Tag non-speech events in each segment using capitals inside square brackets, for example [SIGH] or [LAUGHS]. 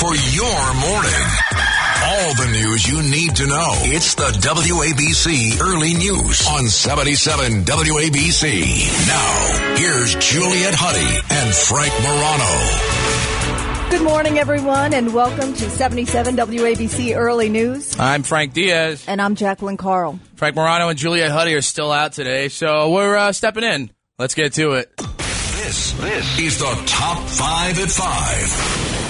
for your morning. All the news you need to know. It's the WABC Early News on 77 WABC. Now, here's Juliet Huddy and Frank Morano. Good morning, everyone, and welcome to 77 WABC Early News. I'm Frank Diaz. And I'm Jacqueline Carl. Frank Morano and Juliet Huddy are still out today, so we're uh, stepping in. Let's get to it. This, this is the top five at five.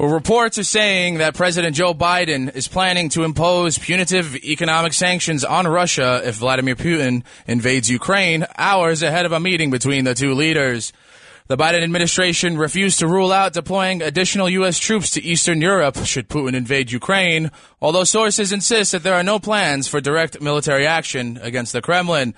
Well, reports are saying that President Joe Biden is planning to impose punitive economic sanctions on Russia if Vladimir Putin invades Ukraine, hours ahead of a meeting between the two leaders. The Biden administration refused to rule out deploying additional U.S. troops to Eastern Europe should Putin invade Ukraine, although sources insist that there are no plans for direct military action against the Kremlin.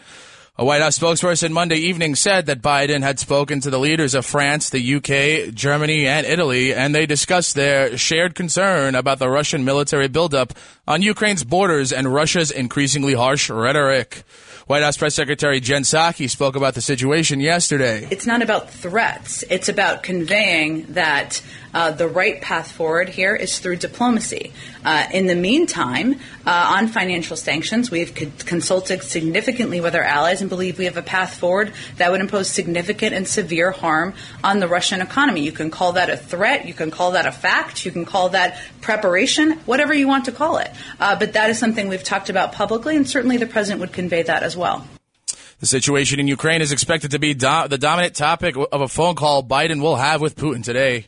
A White House spokesperson Monday evening said that Biden had spoken to the leaders of France, the UK, Germany, and Italy, and they discussed their shared concern about the Russian military buildup on Ukraine's borders and Russia's increasingly harsh rhetoric. White House Press Secretary Jen Psaki spoke about the situation yesterday. It's not about threats. It's about conveying that uh, the right path forward here is through diplomacy. Uh, in the meantime, uh, on financial sanctions, we've co- consulted significantly with our allies and believe we have a path forward that would impose significant and severe harm on the Russian economy. You can call that a threat, you can call that a fact, you can call that preparation, whatever you want to call it. Uh, but that is something we've talked about publicly, and certainly the president would convey that as well. The situation in Ukraine is expected to be do- the dominant topic of a phone call Biden will have with Putin today.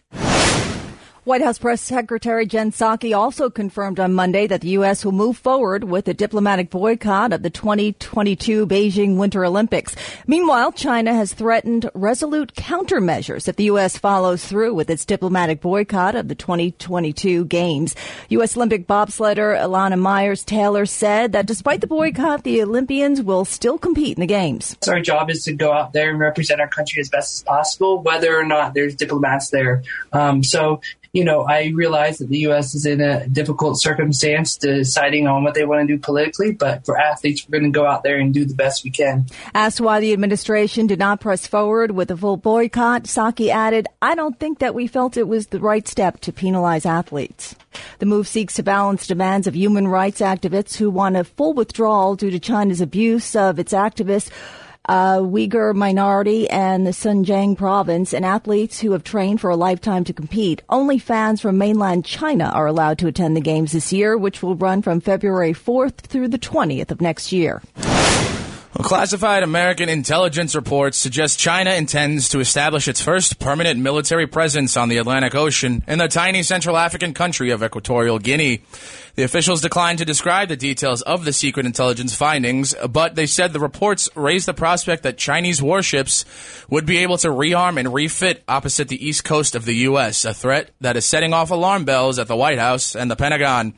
White House Press Secretary Jen Psaki also confirmed on Monday that the U.S. will move forward with a diplomatic boycott of the 2022 Beijing Winter Olympics. Meanwhile, China has threatened resolute countermeasures if the U.S. follows through with its diplomatic boycott of the 2022 Games. U.S. Olympic bobsledder Elana Meyers Taylor said that despite the boycott, the Olympians will still compete in the Games. Our job is to go out there and represent our country as best as possible, whether or not there's diplomats there. Um, so you know, I realize that the U.S. is in a difficult circumstance deciding on what they want to do politically, but for athletes, we're going to go out there and do the best we can. Asked why the administration did not press forward with a full boycott, Psaki added, I don't think that we felt it was the right step to penalize athletes. The move seeks to balance demands of human rights activists who want a full withdrawal due to China's abuse of its activists uh, Uyghur minority and the Xinjiang province, and athletes who have trained for a lifetime to compete. Only fans from mainland China are allowed to attend the games this year, which will run from February 4th through the 20th of next year. Well, classified American intelligence reports suggest China intends to establish its first permanent military presence on the Atlantic Ocean in the tiny Central African country of Equatorial Guinea. The officials declined to describe the details of the secret intelligence findings, but they said the reports raised the prospect that Chinese warships would be able to rearm and refit opposite the east coast of the U.S., a threat that is setting off alarm bells at the White House and the Pentagon.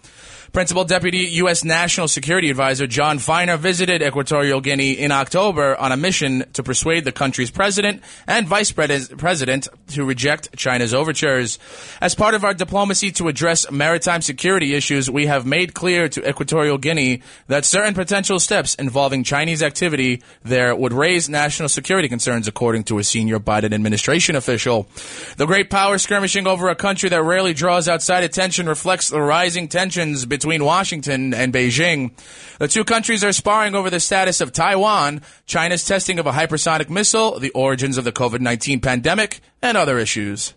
Principal Deputy U.S. National Security Advisor John Finer visited Equatorial Guinea in October on a mission to persuade the country's president and vice president to reject China's overtures. As part of our diplomacy to address maritime security issues, we have made clear to Equatorial Guinea that certain potential steps involving Chinese activity there would raise national security concerns, according to a senior Biden administration official. The great power skirmishing over a country that rarely draws outside attention reflects the rising tensions between Washington and Beijing. The two countries are sparring over the status of Taiwan, China's testing of a hypersonic missile, the origins of the COVID-19 pandemic, and other issues.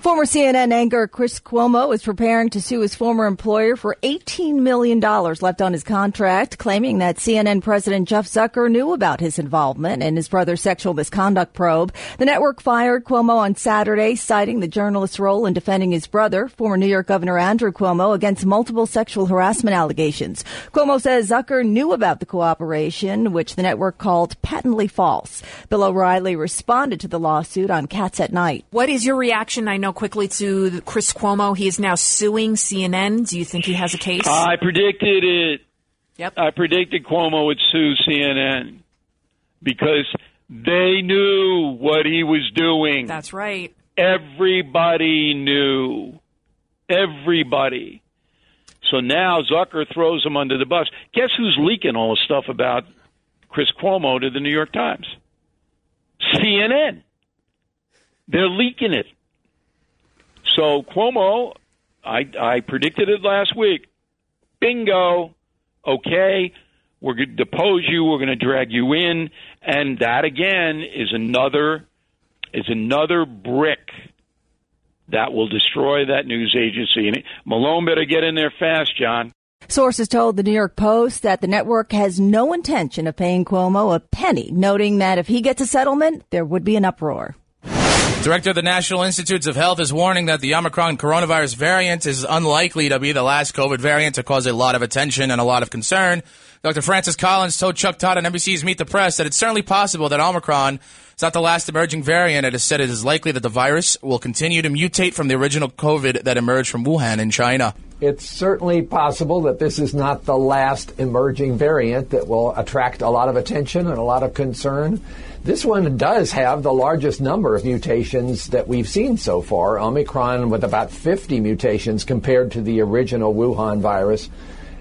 Former CNN anchor Chris Cuomo is preparing to sue his former employer for $18 million left on his contract, claiming that CNN President Jeff Zucker knew about his involvement in his brother's sexual misconduct probe. The network fired Cuomo on Saturday, citing the journalist's role in defending his brother, former New York Governor Andrew Cuomo, against multiple sexual harassment allegations. Cuomo says Zucker knew about the cooperation, which the network called patently false. Bill O'Reilly responded to the lawsuit on Cats at Night. What is your reaction? I know quickly to Chris Cuomo. He is now suing CNN. Do you think he has a case? I predicted it. Yep. I predicted Cuomo would sue CNN because they knew what he was doing. That's right. Everybody knew. Everybody. So now Zucker throws him under the bus. Guess who's leaking all the stuff about Chris Cuomo to the New York Times? CNN. They're leaking it. So Cuomo, I, I predicted it last week. Bingo. Okay. We're going to depose you. We're going to drag you in. And that again is another, is another brick that will destroy that news agency. And Malone better get in there fast, John. Sources told the New York Post that the network has no intention of paying Cuomo a penny, noting that if he gets a settlement, there would be an uproar. Director of the National Institutes of Health is warning that the Omicron coronavirus variant is unlikely to be the last COVID variant to cause a lot of attention and a lot of concern. Dr. Francis Collins told Chuck Todd on NBC's Meet the Press that it's certainly possible that Omicron is not the last emerging variant. It is said it is likely that the virus will continue to mutate from the original COVID that emerged from Wuhan in China. It's certainly possible that this is not the last emerging variant that will attract a lot of attention and a lot of concern. This one does have the largest number of mutations that we've seen so far, Omicron with about 50 mutations compared to the original Wuhan virus.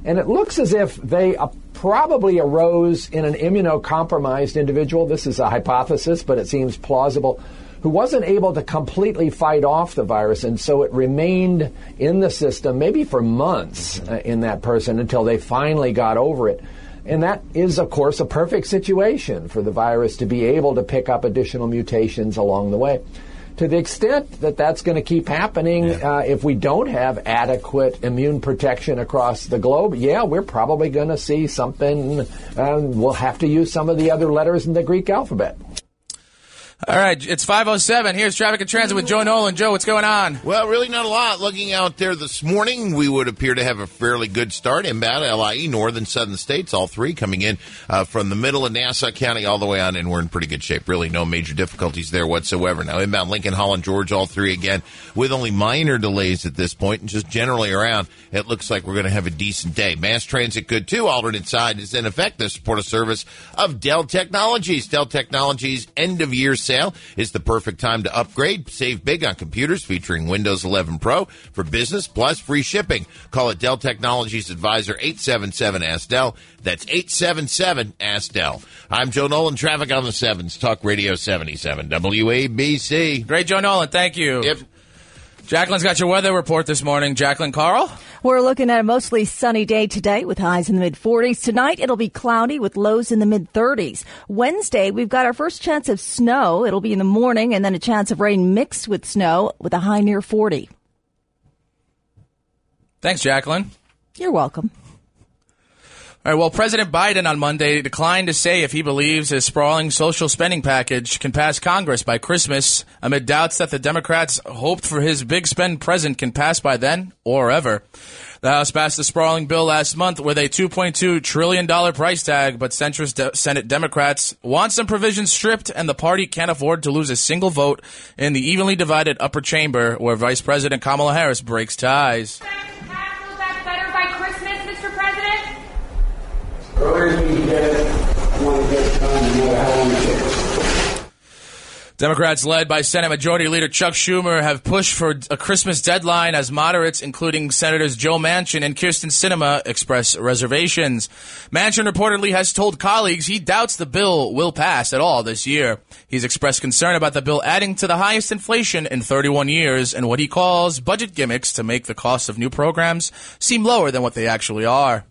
And it looks as if they uh, probably arose in an immunocompromised individual. This is a hypothesis, but it seems plausible who wasn't able to completely fight off the virus, and so it remained in the system maybe for months uh, in that person until they finally got over it. And that is, of course, a perfect situation for the virus to be able to pick up additional mutations along the way. To the extent that that's going to keep happening, yeah. uh, if we don't have adequate immune protection across the globe, yeah, we're probably going to see something. Um, we'll have to use some of the other letters in the Greek alphabet. All right, it's 507. Here's traffic and transit with Joe Nolan. Joe, what's going on? Well, really not a lot. Looking out there this morning, we would appear to have a fairly good start. Inbound, LIE, northern, southern states, all three coming in uh, from the middle of Nassau County all the way on, and we're in pretty good shape. Really no major difficulties there whatsoever. Now, inbound, Lincoln, Holland, George, all three again, with only minor delays at this point, and just generally around, it looks like we're going to have a decent day. Mass transit good too. Alternate side is in effect. The support of service of Dell Technologies. Dell Technologies end of year sale is the perfect time to upgrade. Save big on computers featuring Windows 11 Pro for business plus free shipping. Call it Dell Technologies Advisor 877 Ask Dell. That's 877 Ask Dell. I'm Joe Nolan, traffic on the sevens, Talk Radio 77, WABC. Great, Joe Nolan. Thank you. Yep. Jacqueline's got your weather report this morning. Jacqueline Carl? We're looking at a mostly sunny day today with highs in the mid 40s. Tonight it'll be cloudy with lows in the mid 30s. Wednesday we've got our first chance of snow. It'll be in the morning and then a chance of rain mixed with snow with a high near 40. Thanks, Jacqueline. You're welcome. All right, well, President Biden on Monday declined to say if he believes his sprawling social spending package can pass Congress by Christmas amid doubts that the Democrats hoped for his big spend present can pass by then or ever. The House passed a sprawling bill last month with a $2.2 trillion price tag, but centrist de- Senate Democrats want some provisions stripped, and the party can't afford to lose a single vote in the evenly divided upper chamber where Vice President Kamala Harris breaks ties. Democrats led by Senate Majority Leader Chuck Schumer have pushed for a Christmas deadline as moderates, including Senators Joe Manchin and Kyrsten Sinema, express reservations. Manchin reportedly has told colleagues he doubts the bill will pass at all this year. He's expressed concern about the bill adding to the highest inflation in 31 years and what he calls budget gimmicks to make the cost of new programs seem lower than what they actually are.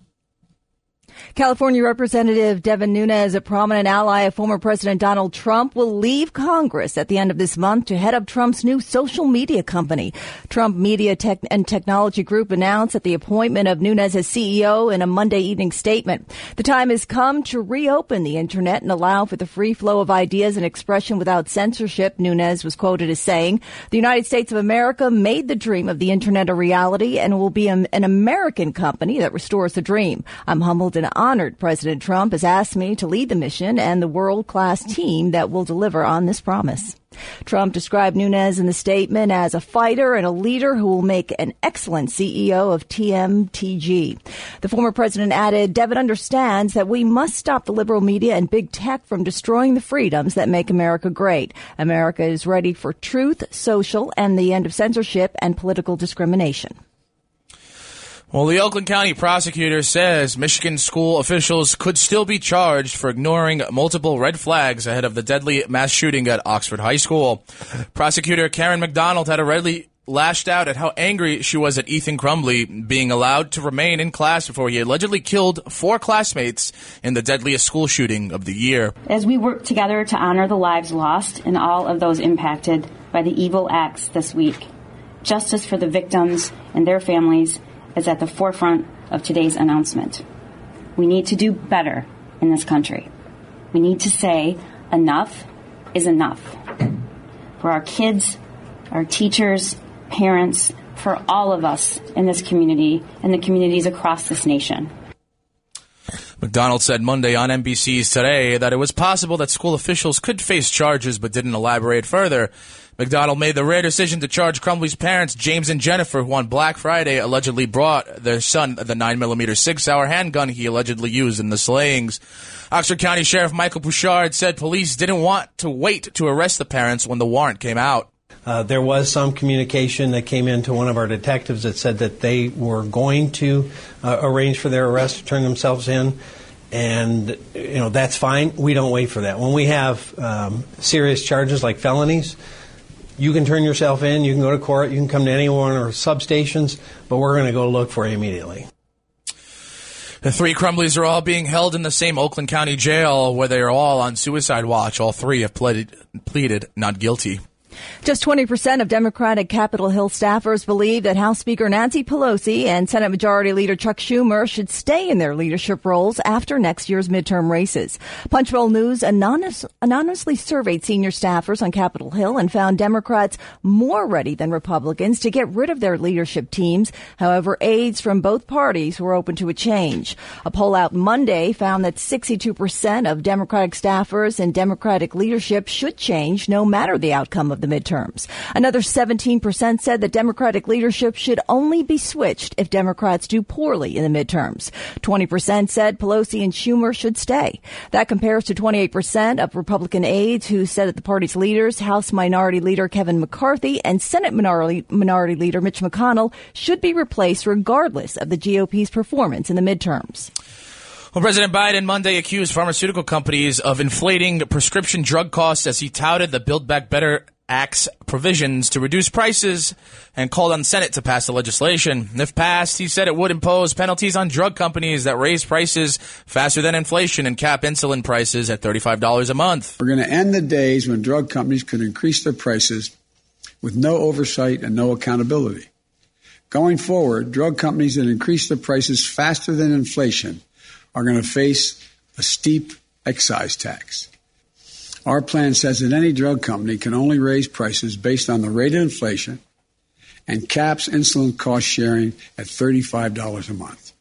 California Representative Devin Nunes, a prominent ally of former President Donald Trump, will leave Congress at the end of this month to head up Trump's new social media company. Trump Media Tech and Technology Group announced at the appointment of Nunes as CEO in a Monday evening statement. The time has come to reopen the internet and allow for the free flow of ideas and expression without censorship, Nunes was quoted as saying. The United States of America made the dream of the internet a reality and will be an American company that restores the dream. I'm humbled and honored President Trump has asked me to lead the mission and the world class team that will deliver on this promise. Trump described Nunes in the statement as a fighter and a leader who will make an excellent CEO of TMTG. The former president added, Devin understands that we must stop the liberal media and big tech from destroying the freedoms that make America great. America is ready for truth, social, and the end of censorship and political discrimination. Well, the Oakland County prosecutor says Michigan school officials could still be charged for ignoring multiple red flags ahead of the deadly mass shooting at Oxford High School. Prosecutor Karen McDonald had already lashed out at how angry she was at Ethan Crumbley being allowed to remain in class before he allegedly killed four classmates in the deadliest school shooting of the year. As we work together to honor the lives lost and all of those impacted by the evil acts this week, justice for the victims and their families is at the forefront of today's announcement. We need to do better in this country. We need to say enough is enough. For our kids, our teachers, parents, for all of us in this community and the communities across this nation. McDonald said Monday on NBC's Today that it was possible that school officials could face charges but didn't elaborate further. McDonald made the rare decision to charge Crumbley's parents, James and Jennifer, who on Black Friday allegedly brought their son the 9mm SIG Sauer handgun he allegedly used in the slayings. Oxford County Sheriff Michael Bouchard said police didn't want to wait to arrest the parents when the warrant came out. Uh, there was some communication that came in to one of our detectives that said that they were going to uh, arrange for their arrest to turn themselves in. And, you know, that's fine. We don't wait for that. When we have um, serious charges like felonies, you can turn yourself in, you can go to court, you can come to any one of our substations, but we're going to go look for you immediately. The three Crumbleys are all being held in the same Oakland County jail where they are all on suicide watch. All three have pleaded, pleaded not guilty. Just 20% of Democratic Capitol Hill staffers believe that House Speaker Nancy Pelosi and Senate Majority Leader Chuck Schumer should stay in their leadership roles after next year's midterm races. Punchbowl News anonymous, anonymously surveyed senior staffers on Capitol Hill and found Democrats more ready than Republicans to get rid of their leadership teams. However, aides from both parties were open to a change. A poll out Monday found that 62% of Democratic staffers and Democratic leadership should change no matter the outcome of the midterms. Another 17% said that Democratic leadership should only be switched if Democrats do poorly in the midterms. 20% said Pelosi and Schumer should stay. That compares to 28% of Republican aides who said that the party's leaders, House Minority Leader Kevin McCarthy and Senate Minority, Minority Leader Mitch McConnell, should be replaced regardless of the GOP's performance in the midterms. Well, President Biden Monday accused pharmaceutical companies of inflating prescription drug costs as he touted the Build Back Better Act's provisions to reduce prices and called on the Senate to pass the legislation. If passed, he said it would impose penalties on drug companies that raise prices faster than inflation and cap insulin prices at $35 a month. We're going to end the days when drug companies could increase their prices with no oversight and no accountability. Going forward, drug companies that increase their prices faster than inflation are going to face a steep excise tax. Our plan says that any drug company can only raise prices based on the rate of inflation and caps insulin cost sharing at $35 a month.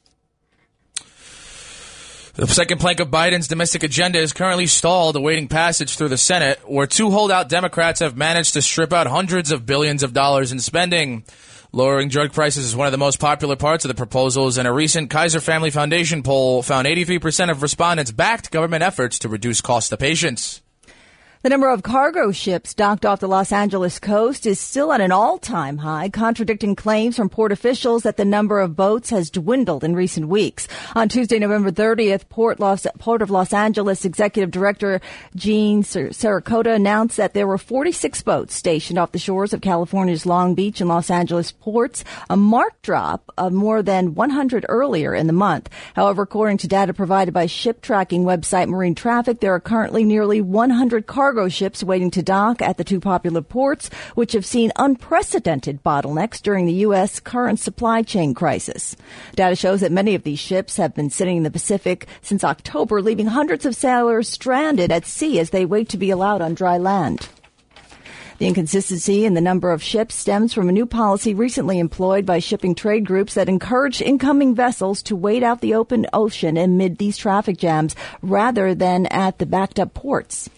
The second plank of Biden's domestic agenda is currently stalled, awaiting passage through the Senate, where two holdout Democrats have managed to strip out hundreds of billions of dollars in spending. Lowering drug prices is one of the most popular parts of the proposals, and a recent Kaiser Family Foundation poll found 83% of respondents backed government efforts to reduce costs to patients. The number of cargo ships docked off the Los Angeles coast is still at an all-time high, contradicting claims from port officials that the number of boats has dwindled in recent weeks. On Tuesday, November 30th, Port, Los, Port of Los Angeles Executive Director Gene Seroka announced that there were 46 boats stationed off the shores of California's Long Beach and Los Angeles ports, a marked drop of more than 100 earlier in the month. However, according to data provided by ship tracking website Marine Traffic, there are currently nearly 100 cargo cargo ships waiting to dock at the two popular ports, which have seen unprecedented bottlenecks during the U.S. current supply chain crisis. Data shows that many of these ships have been sitting in the Pacific since October, leaving hundreds of sailors stranded at sea as they wait to be allowed on dry land. The inconsistency in the number of ships stems from a new policy recently employed by shipping trade groups that encouraged incoming vessels to wait out the open ocean amid these traffic jams rather than at the backed up ports.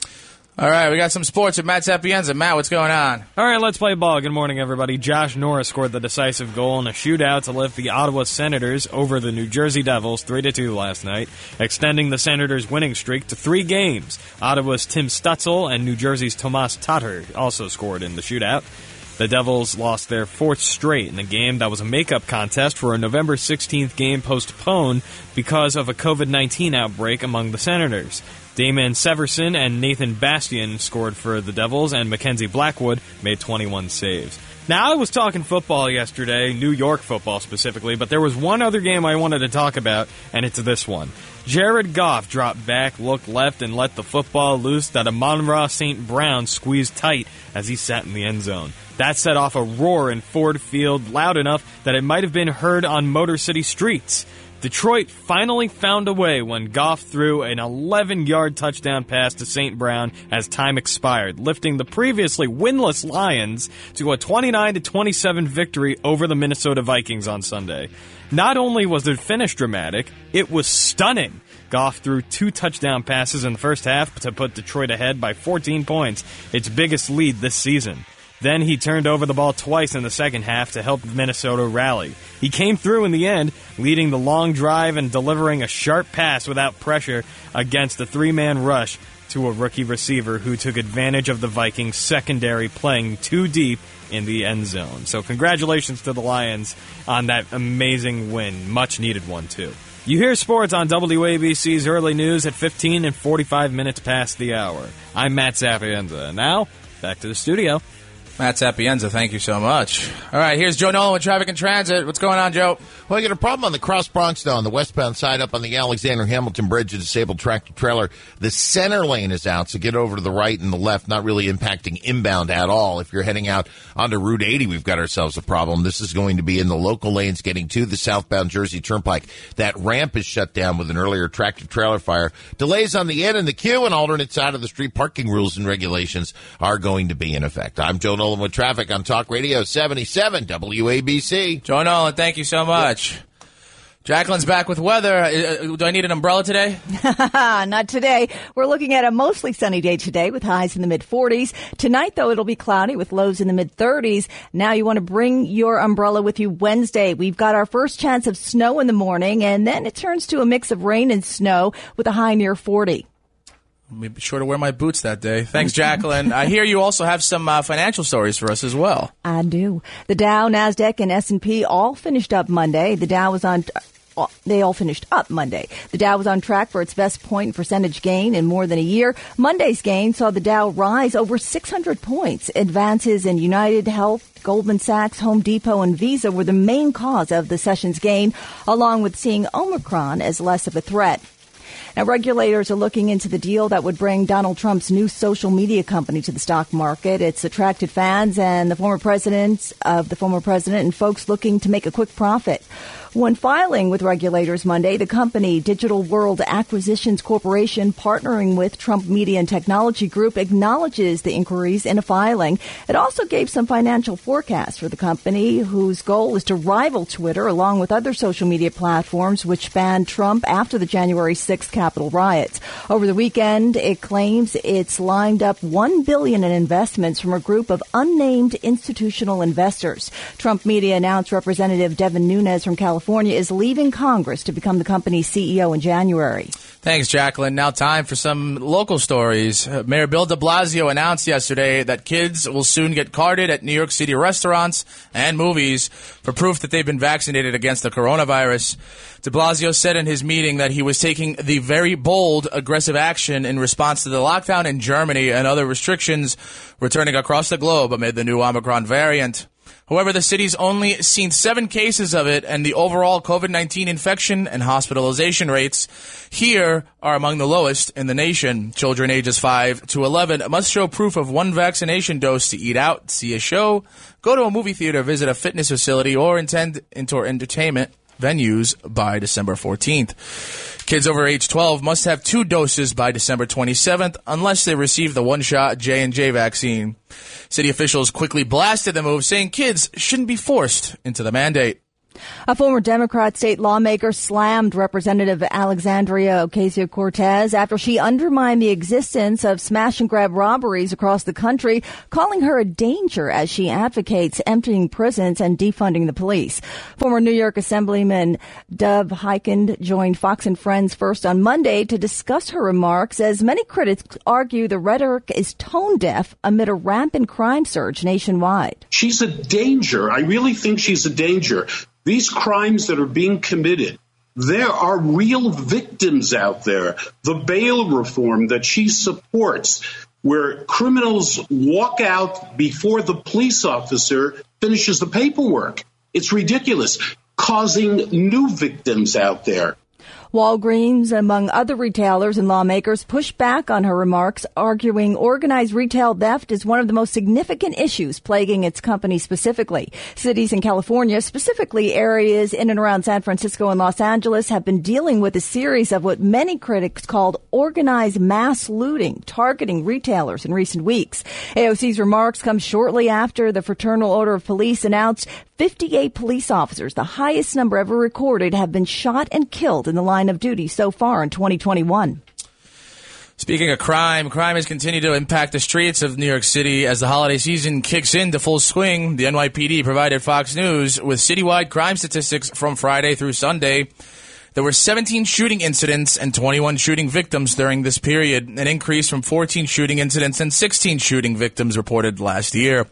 All right, we got some sports with Matt Sapienza. Matt, what's going on? All right, let's play ball. Good morning, everybody. Josh Norris scored the decisive goal in a shootout to lift the Ottawa Senators over the New Jersey Devils 3 to 2 last night, extending the Senators' winning streak to three games. Ottawa's Tim Stützle and New Jersey's Tomas Tatar also scored in the shootout. The Devils lost their fourth straight in a game that was a makeup contest for a November 16th game postponed because of a COVID 19 outbreak among the Senators. Damon Severson and Nathan Bastian scored for the Devils, and Mackenzie Blackwood made 21 saves. Now, I was talking football yesterday, New York football specifically, but there was one other game I wanted to talk about, and it's this one. Jared Goff dropped back, looked left, and let the football loose that Amon-Ra St. Brown squeezed tight as he sat in the end zone. That set off a roar in Ford Field loud enough that it might have been heard on Motor City streets. Detroit finally found a way when Goff threw an 11 yard touchdown pass to St. Brown as time expired, lifting the previously winless Lions to a 29 27 victory over the Minnesota Vikings on Sunday. Not only was the finish dramatic, it was stunning. Goff threw two touchdown passes in the first half to put Detroit ahead by 14 points, its biggest lead this season. Then he turned over the ball twice in the second half to help Minnesota rally. He came through in the end, leading the long drive and delivering a sharp pass without pressure against a three man rush to a rookie receiver who took advantage of the Vikings' secondary playing too deep in the end zone. So, congratulations to the Lions on that amazing win. Much needed one, too. You hear sports on WABC's early news at 15 and 45 minutes past the hour. I'm Matt Sapienza. Now, back to the studio. Matt Sapienza, thank you so much. All right, here's Joe Nolan with Traffic and Transit. What's going on, Joe? Well, I got a problem on the Cross Bronx now on the westbound side up on the Alexander Hamilton Bridge, a disabled tractor trailer. The center lane is out, so get over to the right and the left, not really impacting inbound at all. If you're heading out onto Route 80, we've got ourselves a problem. This is going to be in the local lanes getting to the southbound Jersey Turnpike. That ramp is shut down with an earlier tractor trailer fire. Delays on the end and the Q and alternate side of the street parking rules and regulations are going to be in effect. I'm Joe Nolan with traffic on Talk Radio 77 WABC. Joe Nolan, thank you so much. Jacqueline's back with weather. Uh, Do I need an umbrella today? [LAUGHS] Not today. We're looking at a mostly sunny day today with highs in the mid 40s. Tonight, though, it'll be cloudy with lows in the mid 30s. Now you want to bring your umbrella with you Wednesday. We've got our first chance of snow in the morning, and then it turns to a mix of rain and snow with a high near 40. Be sure to wear my boots that day. Thanks, Jacqueline. I hear you also have some uh, financial stories for us as well. I do. The Dow, Nasdaq, and S&P all finished up Monday. The Dow was on they all finished up Monday. The Dow was on track for its best point percentage gain in more than a year. Monday's gain saw the Dow rise over 600 points. Advances in United Health, Goldman Sachs, Home Depot, and Visa were the main cause of the session's gain, along with seeing Omicron as less of a threat. Now, regulators are looking into the deal that would bring Donald Trump's new social media company to the stock market. It's attracted fans and the former president of the former president and folks looking to make a quick profit. When filing with regulators Monday, the company Digital World Acquisitions Corporation, partnering with Trump Media and Technology Group, acknowledges the inquiries in a filing. It also gave some financial forecasts for the company, whose goal is to rival Twitter along with other social media platforms which banned Trump after the January 6th Capitol riots. Over the weekend, it claims it's lined up one billion in investments from a group of unnamed institutional investors. Trump Media announced Representative Devin Nunes from California California is leaving Congress to become the company's CEO in January. Thanks, Jacqueline. Now, time for some local stories. Uh, Mayor Bill de Blasio announced yesterday that kids will soon get carded at New York City restaurants and movies for proof that they've been vaccinated against the coronavirus. De Blasio said in his meeting that he was taking the very bold, aggressive action in response to the lockdown in Germany and other restrictions returning across the globe amid the new Omicron variant. However, the city's only seen seven cases of it, and the overall COVID 19 infection and hospitalization rates here are among the lowest in the nation. Children ages 5 to 11 must show proof of one vaccination dose to eat out, see a show, go to a movie theater, visit a fitness facility, or attend indoor entertainment venues by December 14th. Kids over age 12 must have two doses by December 27th unless they receive the one-shot J&J vaccine. City officials quickly blasted the move saying kids shouldn't be forced into the mandate. A former Democrat state lawmaker slammed Representative Alexandria Ocasio Cortez after she undermined the existence of smash and grab robberies across the country, calling her a danger as she advocates emptying prisons and defunding the police. Former New York Assemblyman Dov Hikind joined Fox and Friends first on Monday to discuss her remarks as many critics argue the rhetoric is tone deaf amid a rampant crime surge nationwide. She's a danger. I really think she's a danger. These crimes that are being committed, there are real victims out there. The bail reform that she supports, where criminals walk out before the police officer finishes the paperwork. It's ridiculous, causing new victims out there. Walgreens, among other retailers and lawmakers, pushed back on her remarks, arguing organized retail theft is one of the most significant issues plaguing its company specifically. Cities in California, specifically areas in and around San Francisco and Los Angeles, have been dealing with a series of what many critics called organized mass looting, targeting retailers in recent weeks. AOC's remarks come shortly after the Fraternal Order of Police announced 58 police officers, the highest number ever recorded, have been shot and killed in the line of duty so far in 2021. Speaking of crime, crime has continued to impact the streets of New York City as the holiday season kicks into full swing. The NYPD provided Fox News with citywide crime statistics from Friday through Sunday. There were 17 shooting incidents and 21 shooting victims during this period, an increase from 14 shooting incidents and 16 shooting victims reported last year.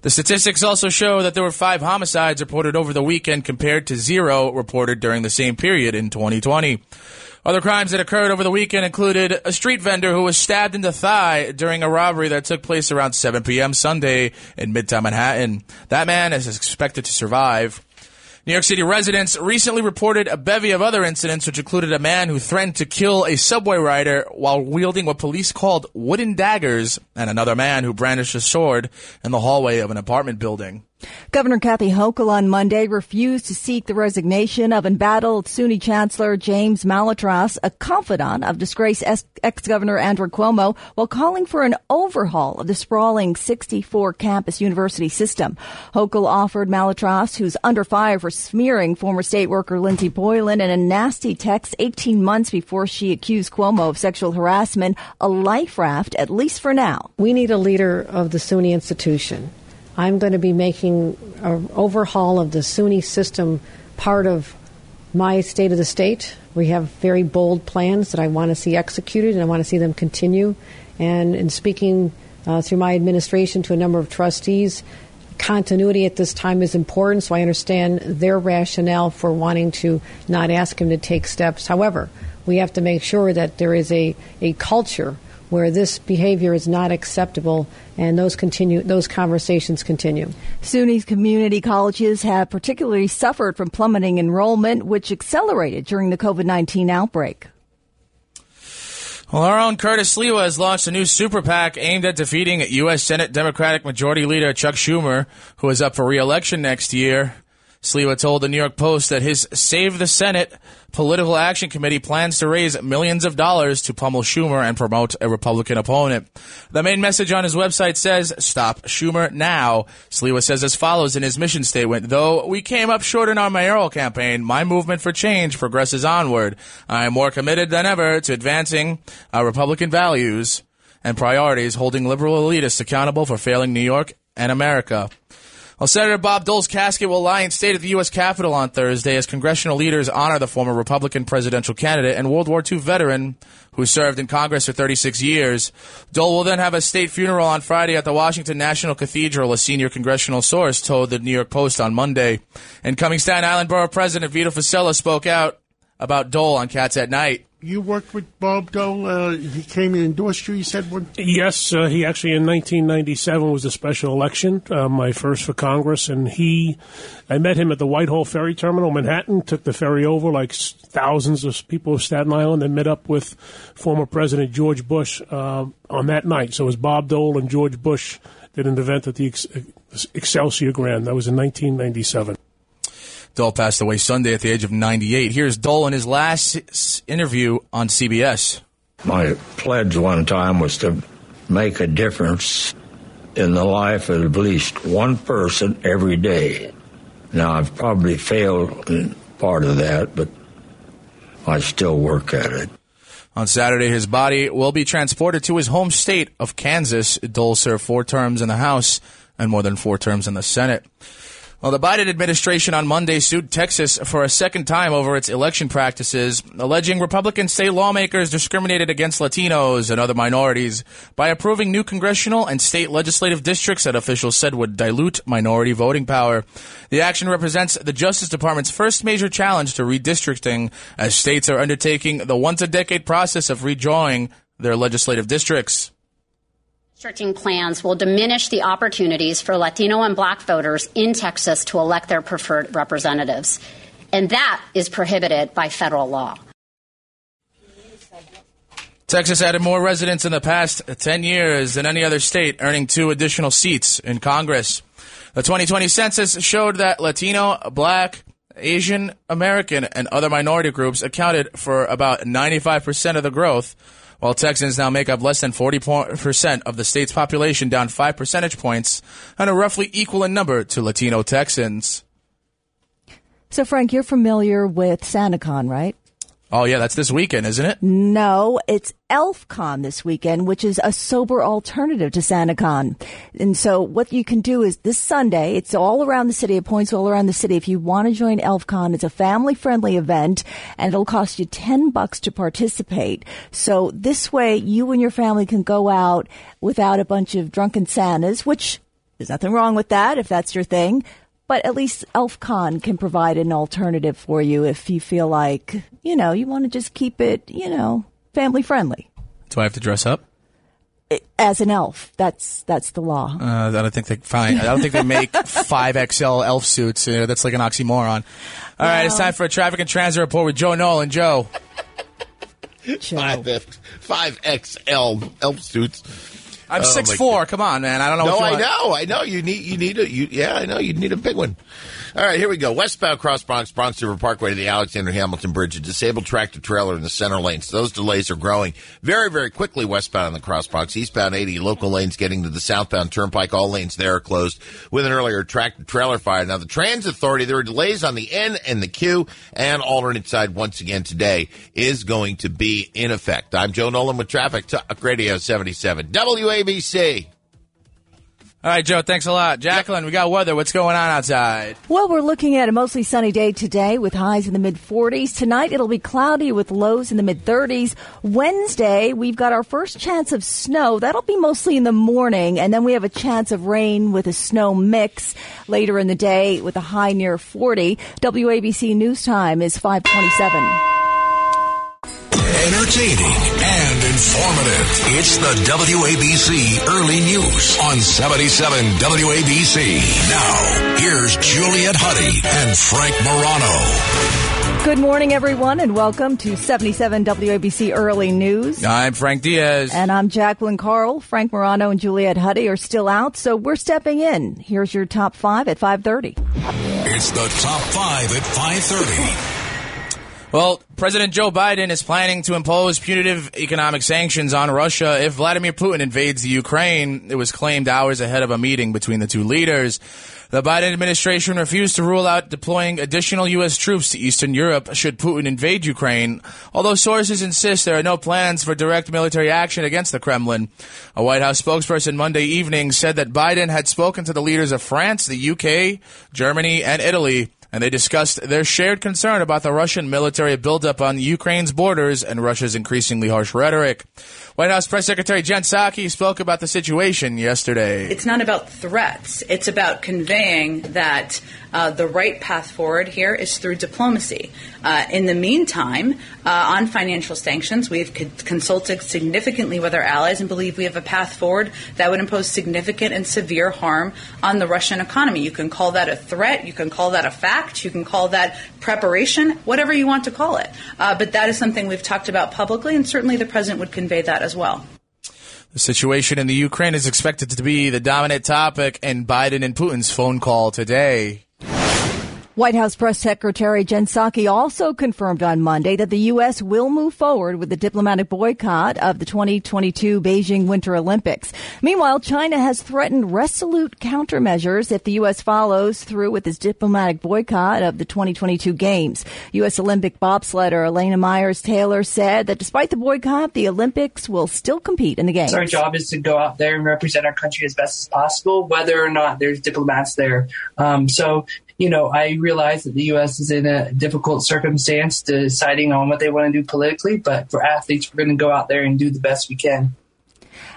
The statistics also show that there were five homicides reported over the weekend compared to zero reported during the same period in 2020. Other crimes that occurred over the weekend included a street vendor who was stabbed in the thigh during a robbery that took place around 7 p.m. Sunday in Midtown Manhattan. That man is expected to survive. New York City residents recently reported a bevy of other incidents, which included a man who threatened to kill a subway rider while wielding what police called wooden daggers, and another man who brandished a sword in the hallway of an apartment building. Governor Kathy Hochul on Monday refused to seek the resignation of embattled SUNY Chancellor James Malatras, a confidant of disgraced ex-governor Andrew Cuomo, while calling for an overhaul of the sprawling 64-campus university system. Hochul offered Malatras, who's under fire for smearing former state worker Lindsey Boylan in a nasty text 18 months before she accused Cuomo of sexual harassment, a life raft, at least for now. We need a leader of the SUNY institution I'm going to be making an overhaul of the SUNY system part of my state of the state. We have very bold plans that I want to see executed, and I want to see them continue. And in speaking uh, through my administration to a number of trustees, continuity at this time is important, so I understand their rationale for wanting to not ask him to take steps. However, we have to make sure that there is a, a culture where this behavior is not acceptable, and those continue. Those conversations continue. SUNY's community colleges have particularly suffered from plummeting enrollment, which accelerated during the COVID nineteen outbreak. Well, our own Curtis Sliwa has launched a new super PAC aimed at defeating U.S. Senate Democratic Majority Leader Chuck Schumer, who is up for re-election next year. Sliwa told the New York Post that his Save the Senate Political Action Committee plans to raise millions of dollars to pummel Schumer and promote a Republican opponent. The main message on his website says, Stop Schumer now. Sliwa says as follows in his mission statement, Though we came up short in our mayoral campaign, my movement for change progresses onward. I am more committed than ever to advancing our Republican values and priorities, holding liberal elitists accountable for failing New York and America. Well, Senator Bob Dole's casket will lie in state at the U.S. Capitol on Thursday as congressional leaders honor the former Republican presidential candidate and World War II veteran who served in Congress for 36 years. Dole will then have a state funeral on Friday at the Washington National Cathedral, a senior congressional source told the New York Post on Monday. Incoming Staten Island Borough President Vito Fossella spoke out about Dole on Cats at Night you worked with Bob Dole. Uh, he came and endorsed you. You said one. Yes, uh, he actually in 1997 was a special election, uh, my first for Congress, and he. I met him at the Whitehall Ferry Terminal, Manhattan. Took the ferry over, like thousands of people of Staten Island, and met up with former President George Bush uh, on that night. So it was Bob Dole and George Bush did an event at the Ex- Excelsior Grand. That was in 1997. Dole passed away Sunday at the age of 98. Here's Dole in his last interview on CBS. My pledge one time was to make a difference in the life of at least one person every day. Now, I've probably failed in part of that, but I still work at it. On Saturday, his body will be transported to his home state of Kansas. Dole served four terms in the House and more than four terms in the Senate. Well, the Biden administration on Monday sued Texas for a second time over its election practices, alleging Republican state lawmakers discriminated against Latinos and other minorities by approving new congressional and state legislative districts that officials said would dilute minority voting power. The action represents the Justice Department's first major challenge to redistricting as states are undertaking the once a decade process of redrawing their legislative districts. Restricting plans will diminish the opportunities for Latino and black voters in Texas to elect their preferred representatives. And that is prohibited by federal law. Texas added more residents in the past 10 years than any other state, earning two additional seats in Congress. The 2020 census showed that Latino, Black, Asian American, and other minority groups accounted for about 95% of the growth, while Texans now make up less than 40% of the state's population, down 5 percentage points, and are roughly equal in number to Latino Texans. So, Frank, you're familiar with SantaCon, right? Oh, yeah, that's this weekend, isn't it? No, it's ElfCon this weekend, which is a sober alternative to SantaCon. And so what you can do is this Sunday, it's all around the city, it points all around the city. If you want to join ElfCon, it's a family friendly event and it'll cost you 10 bucks to participate. So this way you and your family can go out without a bunch of drunken Santas, which there's nothing wrong with that if that's your thing but at least ElfCon can provide an alternative for you if you feel like, you know, you want to just keep it, you know, family friendly. Do I have to dress up? As an elf, that's that's the law. Uh, I don't think they fine. I don't think they make [LAUGHS] five XL elf suits. You know, that's like an oxymoron. All right, it's time for a traffic and transit report with Joe Nolan. Joe, five five XL elf suits. I'm Oh, six four. Come on, man. I don't know. No, what you I know, I know. You need, you need a, you, yeah, I know. You need a big one. All right, here we go. Westbound Cross Bronx, Bronx River Parkway to the Alexander Hamilton Bridge. A disabled tractor trailer in the center lanes. Those delays are growing very, very quickly westbound on the Cross Bronx. Eastbound 80, local lanes getting to the southbound Turnpike. All lanes there are closed with an earlier tractor trailer fire. Now, the Transit Authority, there are delays on the N and the Q, and alternate side once again today is going to be in effect. I'm Joe Nolan with Traffic Talk Radio 77 WABC. All right, Joe. Thanks a lot, Jacqueline. We got weather. What's going on outside? Well, we're looking at a mostly sunny day today with highs in the mid 40s. Tonight it'll be cloudy with lows in the mid 30s. Wednesday, we've got our first chance of snow. That'll be mostly in the morning, and then we have a chance of rain with a snow mix later in the day with a high near 40. WABC News Time is 527. Entertaining and informative. It's the WABC Early News on 77 WABC. Now, here's Juliet Huddy and Frank Morano. Good morning, everyone, and welcome to 77 WABC Early News. I'm Frank Diaz. And I'm Jacqueline Carl. Frank Morano and Juliet Huddy are still out, so we're stepping in. Here's your top five at 530. It's the top five at 530. Well, President Joe Biden is planning to impose punitive economic sanctions on Russia if Vladimir Putin invades the Ukraine. It was claimed hours ahead of a meeting between the two leaders. The Biden administration refused to rule out deploying additional U.S. troops to Eastern Europe should Putin invade Ukraine, although sources insist there are no plans for direct military action against the Kremlin. A White House spokesperson Monday evening said that Biden had spoken to the leaders of France, the UK, Germany, and Italy and they discussed their shared concern about the Russian military buildup on Ukraine's borders and Russia's increasingly harsh rhetoric. White House Press Secretary Jen Psaki spoke about the situation yesterday. It's not about threats. It's about conveying that uh, the right path forward here is through diplomacy. Uh, in the meantime, uh, on financial sanctions, we've co- consulted significantly with our allies and believe we have a path forward that would impose significant and severe harm on the Russian economy. You can call that a threat, you can call that a fact, you can call that preparation, whatever you want to call it. Uh, but that is something we've talked about publicly, and certainly the president would convey that as well. The situation in the Ukraine is expected to be the dominant topic in Biden and Putin's phone call today. White House Press Secretary Jen Psaki also confirmed on Monday that the U.S. will move forward with the diplomatic boycott of the 2022 Beijing Winter Olympics. Meanwhile, China has threatened resolute countermeasures if the U.S. follows through with its diplomatic boycott of the 2022 Games. U.S. Olympic bobsledder Elana Meyers Taylor said that despite the boycott, the Olympics will still compete in the Games. Our job is to go out there and represent our country as best as possible, whether or not there's diplomats there. Um, so, you know, I realize that the U.S. is in a difficult circumstance deciding on what they want to do politically, but for athletes, we're going to go out there and do the best we can.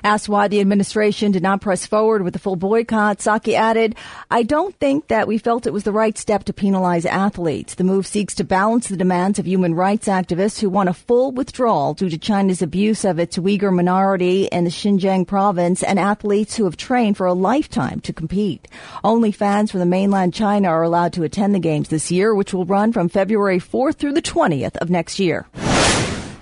Asked why the administration did not press forward with the full boycott, Psaki added, I don't think that we felt it was the right step to penalize athletes. The move seeks to balance the demands of human rights activists who want a full withdrawal due to China's abuse of its Uyghur minority in the Xinjiang province and athletes who have trained for a lifetime to compete. Only fans from the mainland China are allowed to attend the games this year, which will run from February 4th through the 20th of next year.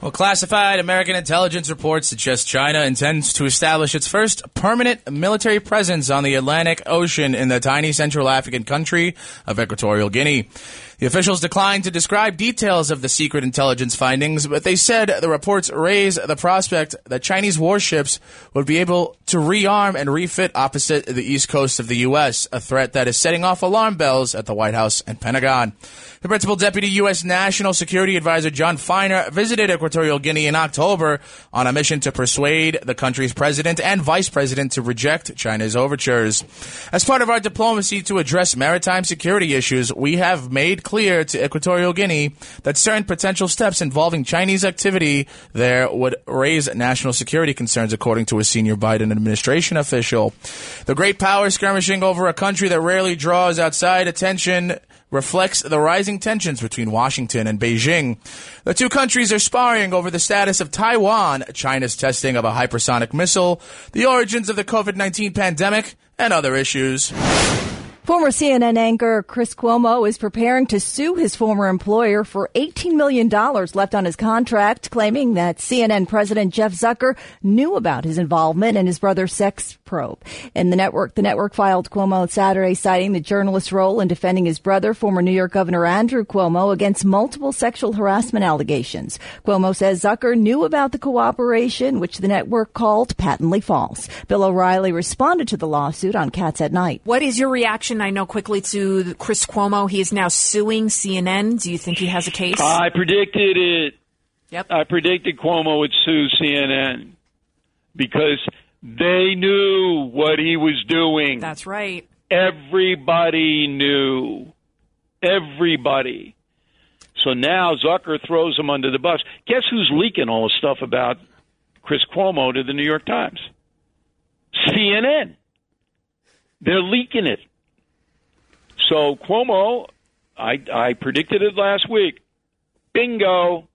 Well, classified American intelligence reports suggest China intends to establish its first permanent military presence on the Atlantic Ocean in the tiny Central African country of Equatorial Guinea. The officials declined to describe details of the secret intelligence findings, but they said the reports raise the prospect that Chinese warships would be able to rearm and refit opposite the east coast of the U.S., a threat that is setting off alarm bells at the White House and Pentagon. The principal deputy U.S. National Security Advisor Jon Finer visited Equatorial Guinea in October on a mission to persuade the country's president and vice president to reject China's overtures. As part of our diplomacy to address maritime security issues, we have made clear to Equatorial Guinea that certain potential steps involving Chinese activity there would raise national security concerns, according to a senior Biden administration official. The great power skirmishing over a country that rarely draws outside attention reflects the rising tensions between Washington and Beijing. The two countries are sparring over the status of Taiwan, China's testing of a hypersonic missile, the origins of the COVID 19 pandemic, and other issues. Former CNN anchor Chris Cuomo is preparing to sue his former employer for $18 million left on his contract, claiming that CNN President Jeff Zucker knew about his involvement in his brother's sex probe. In the network, the network filed Cuomo Saturday, citing the journalist's role in defending his brother, former New York Governor Andrew Cuomo, against multiple sexual harassment allegations. Cuomo says Zucker knew about the cooperation, which the network called patently false. Bill O'Reilly responded to the lawsuit on Cats at Night. What is your reaction? I know quickly to Chris Cuomo. He is now suing CNN. Do you think he has a case? I predicted it. Yep. I predicted Cuomo would sue CNN because they knew what he was doing. That's right. Everybody knew. Everybody. So now Zucker throws him under the bus. Guess who's leaking all the stuff about Chris Cuomo to the New York Times? CNN. They're leaking it. So Cuomo, I, I predicted it last week. Bingo.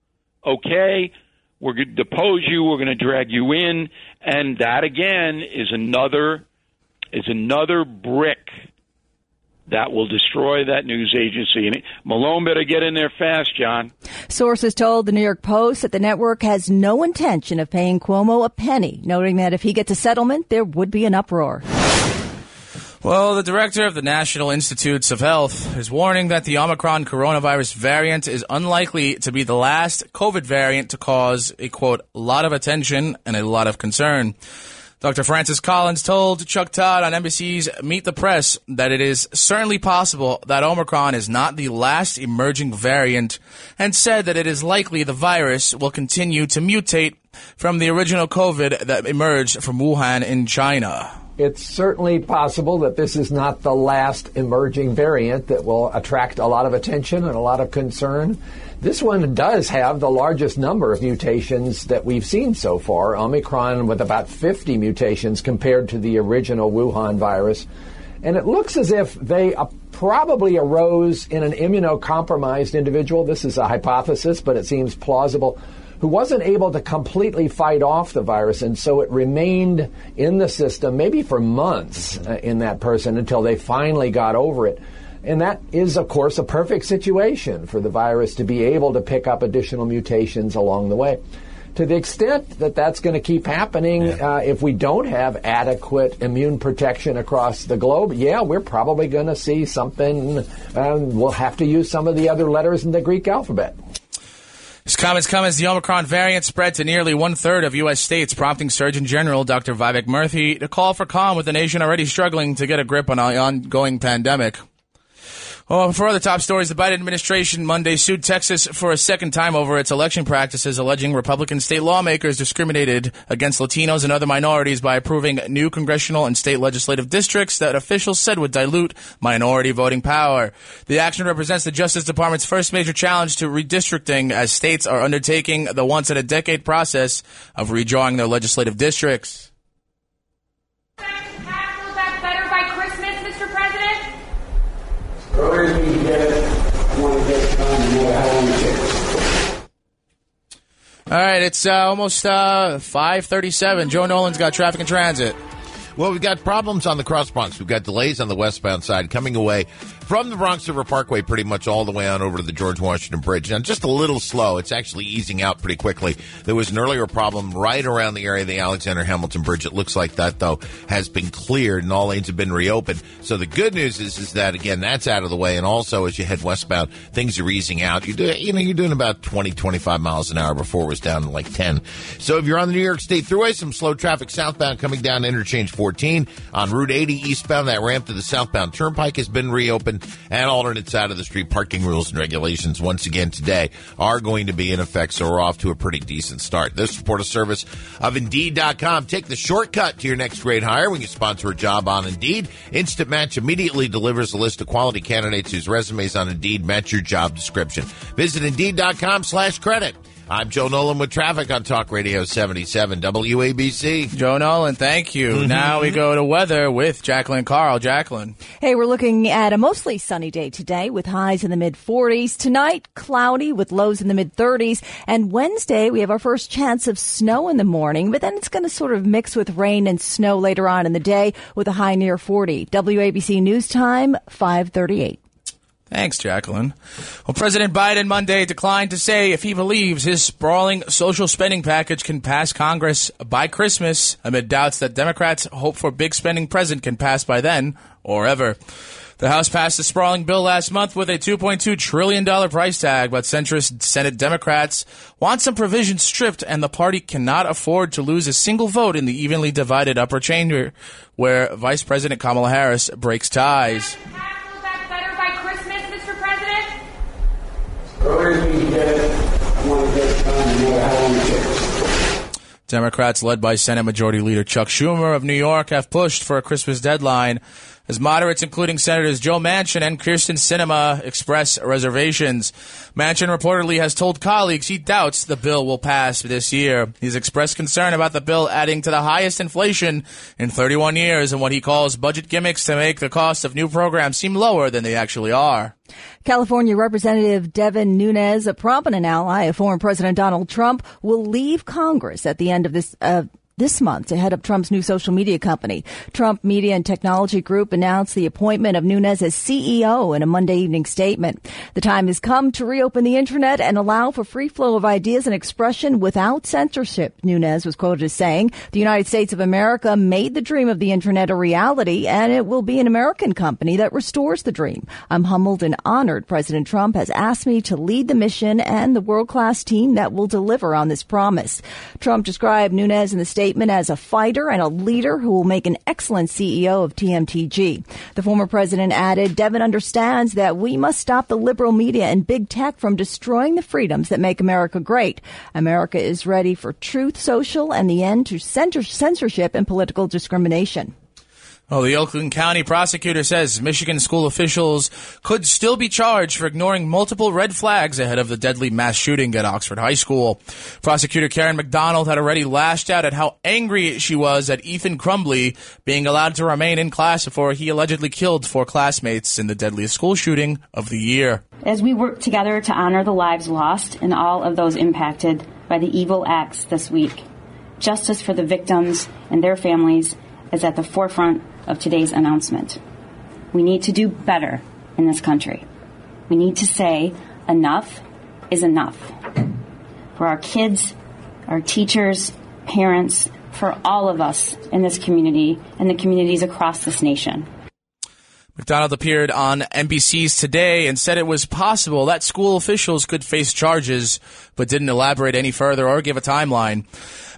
Okay. We're going to depose you. We're going to drag you in. And that again is another, is another brick that will destroy that news agency. And Malone better get in there fast, John. Sources told the New York Post that the network has no intention of paying Cuomo a penny, noting that if he gets a settlement, there would be an uproar. Well, the director of the National Institutes of Health is warning that the Omicron coronavirus variant is unlikely to be the last COVID variant to cause a quote, lot of attention and a lot of concern. Dr. Francis Collins told Chuck Todd on NBC's Meet the Press that it is certainly possible that Omicron is not the last emerging variant and said that it is likely the virus will continue to mutate from the original COVID that emerged from Wuhan in China. It's certainly possible that this is not the last emerging variant that will attract a lot of attention and a lot of concern. This one does have the largest number of mutations that we've seen so far, Omicron with about 50 mutations compared to the original Wuhan virus. And it looks as if they uh, probably arose in an immunocompromised individual. This is a hypothesis, but it seems plausible who wasn't able to completely fight off the virus, and so it remained in the system maybe for months uh, in that person until they finally got over it. And that is, of course, a perfect situation for the virus to be able to pick up additional mutations along the way. To the extent that that's going to keep happening, yeah. uh, if we don't have adequate immune protection across the globe, yeah, we're probably going to see something. Um, we'll have to use some of the other letters in the Greek alphabet. His comments come as the Omicron variant spread to nearly one third of U.S. states, prompting Surgeon General Dr. Vivek Murthy to call for calm with the nation already struggling to get a grip on the ongoing pandemic. Well, for other top stories, the Biden administration Monday sued Texas for a second time over its election practices, alleging Republican state lawmakers discriminated against Latinos and other minorities by approving new congressional and state legislative districts that officials said would dilute minority voting power. The action represents the Justice Department's first major challenge to redistricting as states are undertaking the once in a decade process of redrawing their legislative districts. All right, it's uh, almost uh, 537. Joe Nolan's got traffic and transit. Well, we've got problems on the cross Bronx. We've got delays on the westbound side coming away from the Bronx River Parkway pretty much all the way on over to the George Washington Bridge. Now, just a little slow. It's actually easing out pretty quickly. There was an earlier problem right around the area of the Alexander Hamilton Bridge. It looks like that, though, has been cleared and all lanes have been reopened. So the good news is, is that, again, that's out of the way. And also, as you head westbound, things are easing out. You do, you know, you're doing about 20, 25 miles an hour before it was down to like 10. So if you're on the New York State Thruway, some slow traffic southbound coming down interchange 14 on Route 80 eastbound. That ramp to the southbound turnpike has been reopened and alternate side of the street parking rules and regulations once again today are going to be in effect. So we're off to a pretty decent start. This report a service of Indeed.com. Take the shortcut to your next great hire when you sponsor a job on Indeed. Instant Match immediately delivers a list of quality candidates whose resumes on Indeed match your job description. Visit Indeed.com slash credit. I'm Joe Nolan with traffic on Talk Radio 77 WABC. Joe Nolan, thank you. Mhm. Now we go to weather with Jacqueline Carl. Jacqueline. Hey, we're looking at a mostly sunny day today with highs in the mid 40s. Tonight, cloudy with lows in the mid 30s. And Wednesday, we have our first chance of snow in the morning, but then it's going to sort of mix with rain and snow later on in the day with a high near 40. WABC News Time, 538. Thanks, Jacqueline. Well, President Biden Monday declined to say if he believes his sprawling social spending package can pass Congress by Christmas amid doubts that Democrats hope for big spending president can pass by then or ever. The House passed a sprawling bill last month with a $2.2 trillion price tag, but centrist Senate Democrats want some provisions stripped, and the party cannot afford to lose a single vote in the evenly divided upper chamber, where Vice President Kamala Harris breaks ties. better by Christmas, Mr. President? Democrats, led by Senate Majority Leader Chuck Schumer of New York, have pushed for a Christmas deadline as moderates, including Senators Joe Manchin and Kyrsten Sinema, express reservations. Manchin reportedly has told colleagues he doubts the bill will pass this year. He's expressed concern about the bill adding to the highest inflation in 31 years and what he calls budget gimmicks to make the cost of new programs seem lower than they actually are. California Representative Devin Nunes, a prominent ally of former President Donald Trump, will leave Congress at the end of this. Uh, this month to head up Trump's new social media company. Trump Media and Technology Group announced the appointment of Nunes as CEO in a Monday evening statement. The time has come to reopen the internet and allow for free flow of ideas and expression without censorship, Nunes was quoted as saying. The United States of America made the dream of the internet a reality and it will be an American company that restores the dream. I'm humbled and honored President Trump has asked me to lead the mission and the world class team that will deliver on this promise. Trump described Nunes in the statement as a fighter and a leader who will make an excellent CEO of TMTG. The former president added, Devin understands that we must stop the liberal media and big tech from destroying the freedoms that make America great. America is ready for truth social and the end to censorship and political discrimination. Well, the Oakland County prosecutor says Michigan school officials could still be charged for ignoring multiple red flags ahead of the deadly mass shooting at Oxford High School. Prosecutor Karen McDonald had already lashed out at how angry she was at Ethan Crumbley being allowed to remain in class before he allegedly killed four classmates in the deadliest school shooting of the year. As we work together to honor the lives lost and all of those impacted by the evil acts this week, justice for the victims and their families is at the forefront of today's announcement. We need to do better in this country. We need to say enough is enough. For our kids, our teachers, parents, for all of us in this community and the communities across this nation. McDonald appeared on NBC's Today and said it was possible that school officials could face charges, but didn't elaborate any further or give a timeline.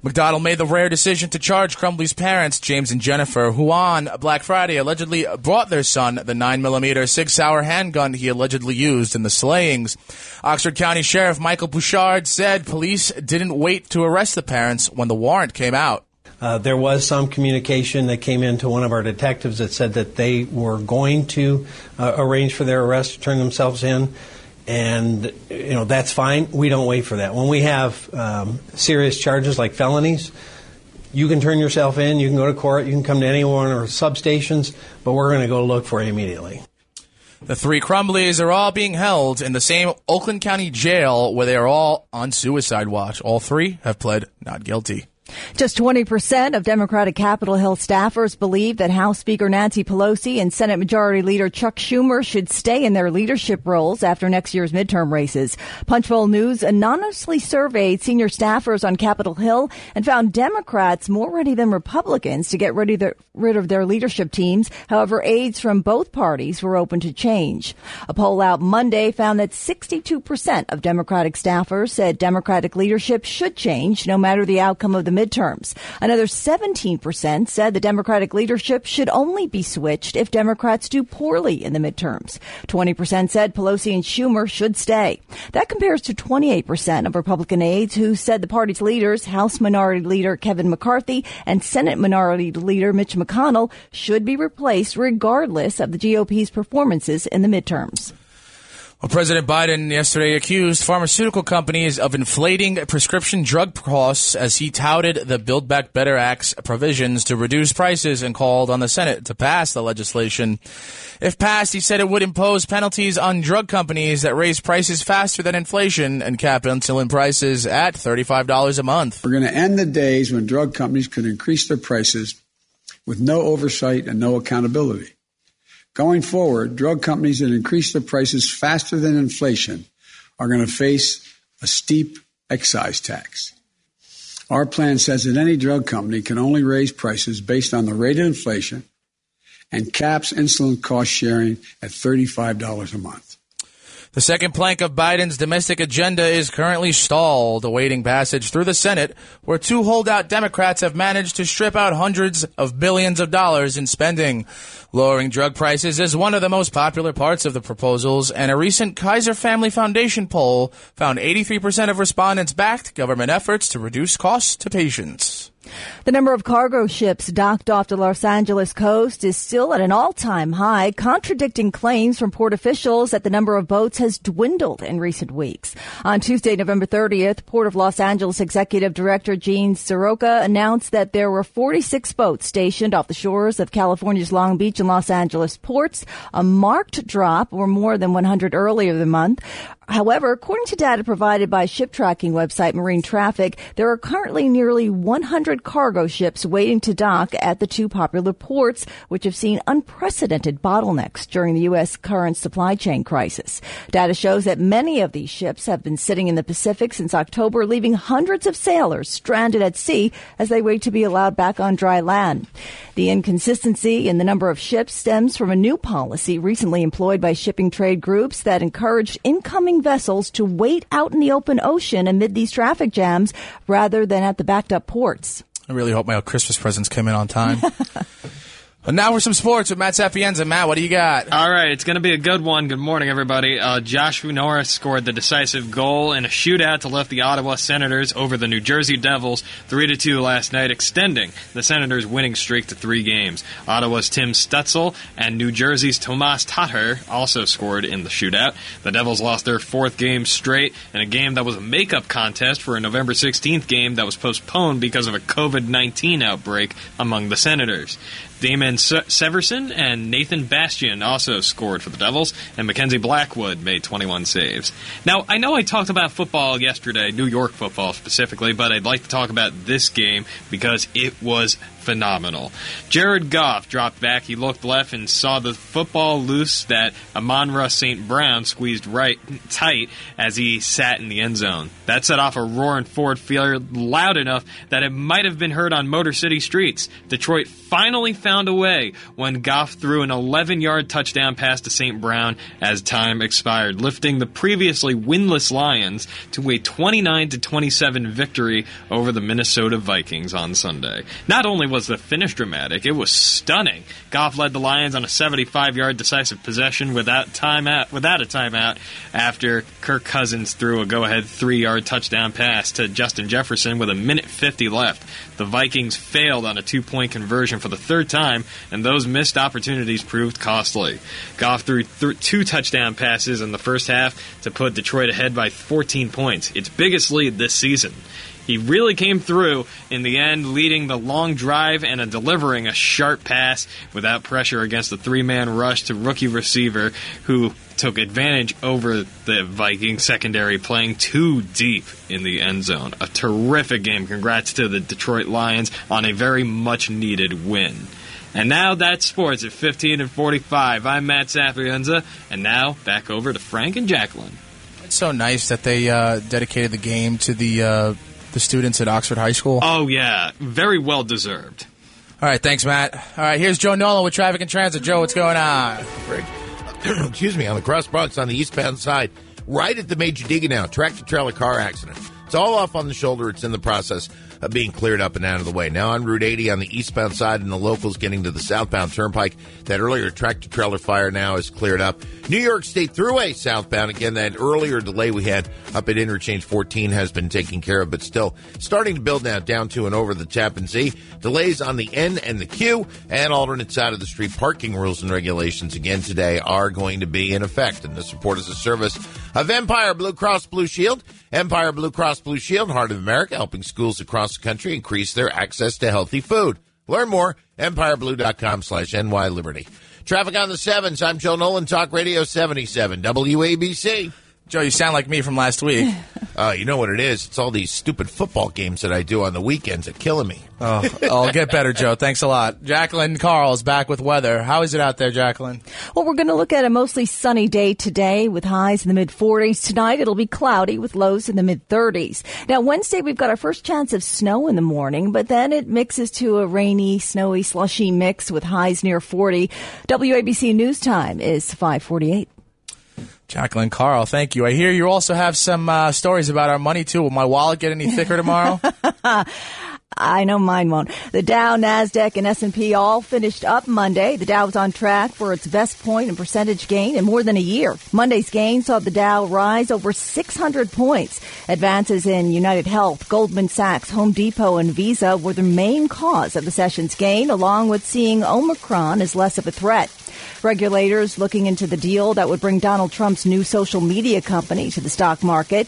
McDonald made the rare decision to charge Crumbley's parents, James and Jennifer, who on Black Friday allegedly brought their son the 9mm SIG Sauer handgun he allegedly used in the slayings. Oxford County Sheriff Michael Bouchard said police didn't wait to arrest the parents when the warrant came out. Uh, there was some communication that came in to one of our detectives that said that they were going to uh, arrange for their arrest to turn themselves in. And, you know, that's fine. We don't wait for that. When we have um, serious charges like felonies, you can turn yourself in, you can go to court, you can come to any one of our substations, but we're going to go look for you immediately. The three Crumbleys are all being held in the same Oakland County jail where they are all on suicide watch. All three have pled not guilty. Just 20% of Democratic Capitol Hill staffers believe that House Speaker Nancy Pelosi and Senate Majority Leader Chuck Schumer should stay in their leadership roles after next year's midterm races. Punchbowl News anonymously surveyed senior staffers on Capitol Hill and found Democrats more ready than Republicans to get rid of their leadership teams. However, aides from both parties were open to change. A poll out Monday found that 62% of Democratic staffers said Democratic leadership should change no matter the outcome of the midterms. Another 17% said the Democratic leadership should only be switched if Democrats do poorly in the midterms. 20% said Pelosi and Schumer should stay. That compares to 28% of Republican aides who said the party's leaders, House Minority Leader Kevin McCarthy and Senate Minority Leader Mitch McConnell, should be replaced regardless of the GOP's performances in the midterms. Well, President Biden yesterday accused pharmaceutical companies of inflating prescription drug costs as he touted the Build Back Better Act's provisions to reduce prices and called on the Senate to pass the legislation. If passed, he said it would impose penalties on drug companies that raise prices faster than inflation and cap insulin prices at $35 a month. We're going to end the days when drug companies could increase their prices with no oversight and no accountability. Going forward, drug companies that increase their prices faster than inflation are going to face a steep excise tax. Our plan says that any drug company can only raise prices based on the rate of inflation and caps insulin cost sharing at $35 a month. The second plank of Biden's domestic agenda is currently stalled, awaiting passage through the Senate, where two holdout Democrats have managed to strip out hundreds of billions of dollars in spending. Lowering drug prices is one of the most popular parts of the proposals, and a recent Kaiser Family Foundation poll found 83% of respondents backed government efforts to reduce costs to patients. The number of cargo ships docked off the Los Angeles coast is still at an all-time high, contradicting claims from port officials that the number of boats has dwindled in recent weeks. On Tuesday, November 30th, Port of Los Angeles Executive Director Gene Seroka announced that there were 46 boats stationed off the shores of California's Long Beach and Los Angeles ports, a marked drop or more than 100 earlier the month. However, according to data provided by ship tracking website Marine Traffic, there are currently nearly 100 cargo ships waiting to dock at the two popular ports, which have seen unprecedented bottlenecks during the U.S. current supply chain crisis. Data shows that many of these ships have been sitting in the Pacific since October, leaving hundreds of sailors stranded at sea as they wait to be allowed back on dry land. The inconsistency in the number of ships stems from a new policy recently employed by shipping trade groups that encouraged incoming vessels to wait out in the open ocean amid these traffic jams rather than at the backed up ports. I really hope my Christmas presents came in on time. [LAUGHS] And now for some sports with Matt Sapienza. Matt, what do you got? All right, it's going to be a good one. Good morning, everybody. Uh, Josh Norris scored the decisive goal in a shootout to lift the Ottawa Senators over the New Jersey Devils 3 to 2 last night, extending the Senators' winning streak to three games. Ottawa's Tim Stützle and New Jersey's Tomas Tatar also scored in the shootout. The Devils lost their fourth game straight in a game that was a makeup contest for a November 16th game that was postponed because of a COVID 19 outbreak among the Senators. Damon Severson and Nathan Bastian also scored for the Devils, and Mackenzie Blackwood made 21 saves. Now, I know I talked about football yesterday, New York football specifically, but I'd like to talk about this game because it was phenomenal. Jared Goff dropped back. He looked left and saw the football loose that Amon-Ra St. Brown squeezed right tight as he sat in the end zone. That set off a roar in Ford Field loud enough that it might have been heard on Motor City streets. Detroit finally found a way when Goff threw an 11 yard touchdown pass to St. Brown as time expired, lifting the previously winless Lions to a 29 27 victory over the Minnesota Vikings on Sunday. Not only was the finish dramatic. It was stunning. Goff led the Lions on a 75-yard decisive possession without timeout, without a timeout, after Kirk Cousins threw a go-ahead three-yard touchdown pass to Justin Jefferson with a minute 50 left. The Vikings failed on a two-point conversion for the third time, and those missed opportunities proved costly. Goff threw th- two touchdown passes in the first half to put Detroit ahead by 14 points, its biggest lead this season. He really came through in the end, leading the long drive and a delivering a sharp pass without pressure against the three man rush to rookie receiver who took advantage over the Viking secondary, playing too deep in the end zone. A terrific game. Congrats to the Detroit Lions on a very much needed win. And now that's sports at 15 and 45. I'm Matt Sapienza, and now back over to Frank and Jacqueline. It's so nice that they uh, dedicated the game to the uh, the students at Oxford High School. Oh yeah, very well deserved. All right, thanks, Matt. All right, here's Joe Nolan with traffic and transit. Joe, what's going on? [CLEARS THROAT] excuse me, on the Cross Bronx on the eastbound side, right at the Major Deegan now, tractor trailer car accident. It's all off on the shoulder. It's in the process of being cleared up and out of the way. Now on Route 80 on the eastbound side and the locals getting to the southbound turnpike. That earlier tractor trailer fire now is cleared up. New York State Thruway southbound. Again, that earlier delay we had up at interchange 14 has been taken care of, but still starting to build now down to and over the Tappan Zee. Delays on the N and the Q and alternate side of the street parking rules and regulations again today are going to be in effect. And the support is a service of Empire Blue Cross Blue Shield. Empire Blue Cross Blue Shield, Heart of America, helping schools across the country increase their access to healthy food. Learn more, empireblue.com slash NY Liberty. Traffic on the sevens. I'm Joe Nolan, Talk Radio 77, WABC. Joe, you sound like me from last week. [LAUGHS] Uh, you know what it is? It's all these stupid football games that I do on the weekends that killing me. Oh, I'll get better, Joe. Thanks a lot. Jacqueline Carl is back with weather. How is it out there, Jacqueline? Well, we're going to look at a mostly sunny day today with highs in the mid 40s. Tonight it'll be cloudy with lows in the mid 30s. Now, Wednesday we've got our first chance of snow in the morning, but then it mixes to a rainy, snowy, slushy mix with highs near 40. WABC News Time is 548. Jacqueline Carl, thank you. I hear you also have some uh, stories about our money too. Will my wallet get any thicker tomorrow? [LAUGHS] I know mine won't. The Dow, Nasdaq, and S&P all finished up Monday. The Dow was on track for its best point and percentage gain in more than a year. Monday's gain saw the Dow rise over 600 points. Advances in United Health, Goldman Sachs, Home Depot, and Visa were the main cause of the session's gain, along with seeing Omicron as less of a threat. Regulators looking into the deal that would bring Donald Trump's new social media company to the stock market.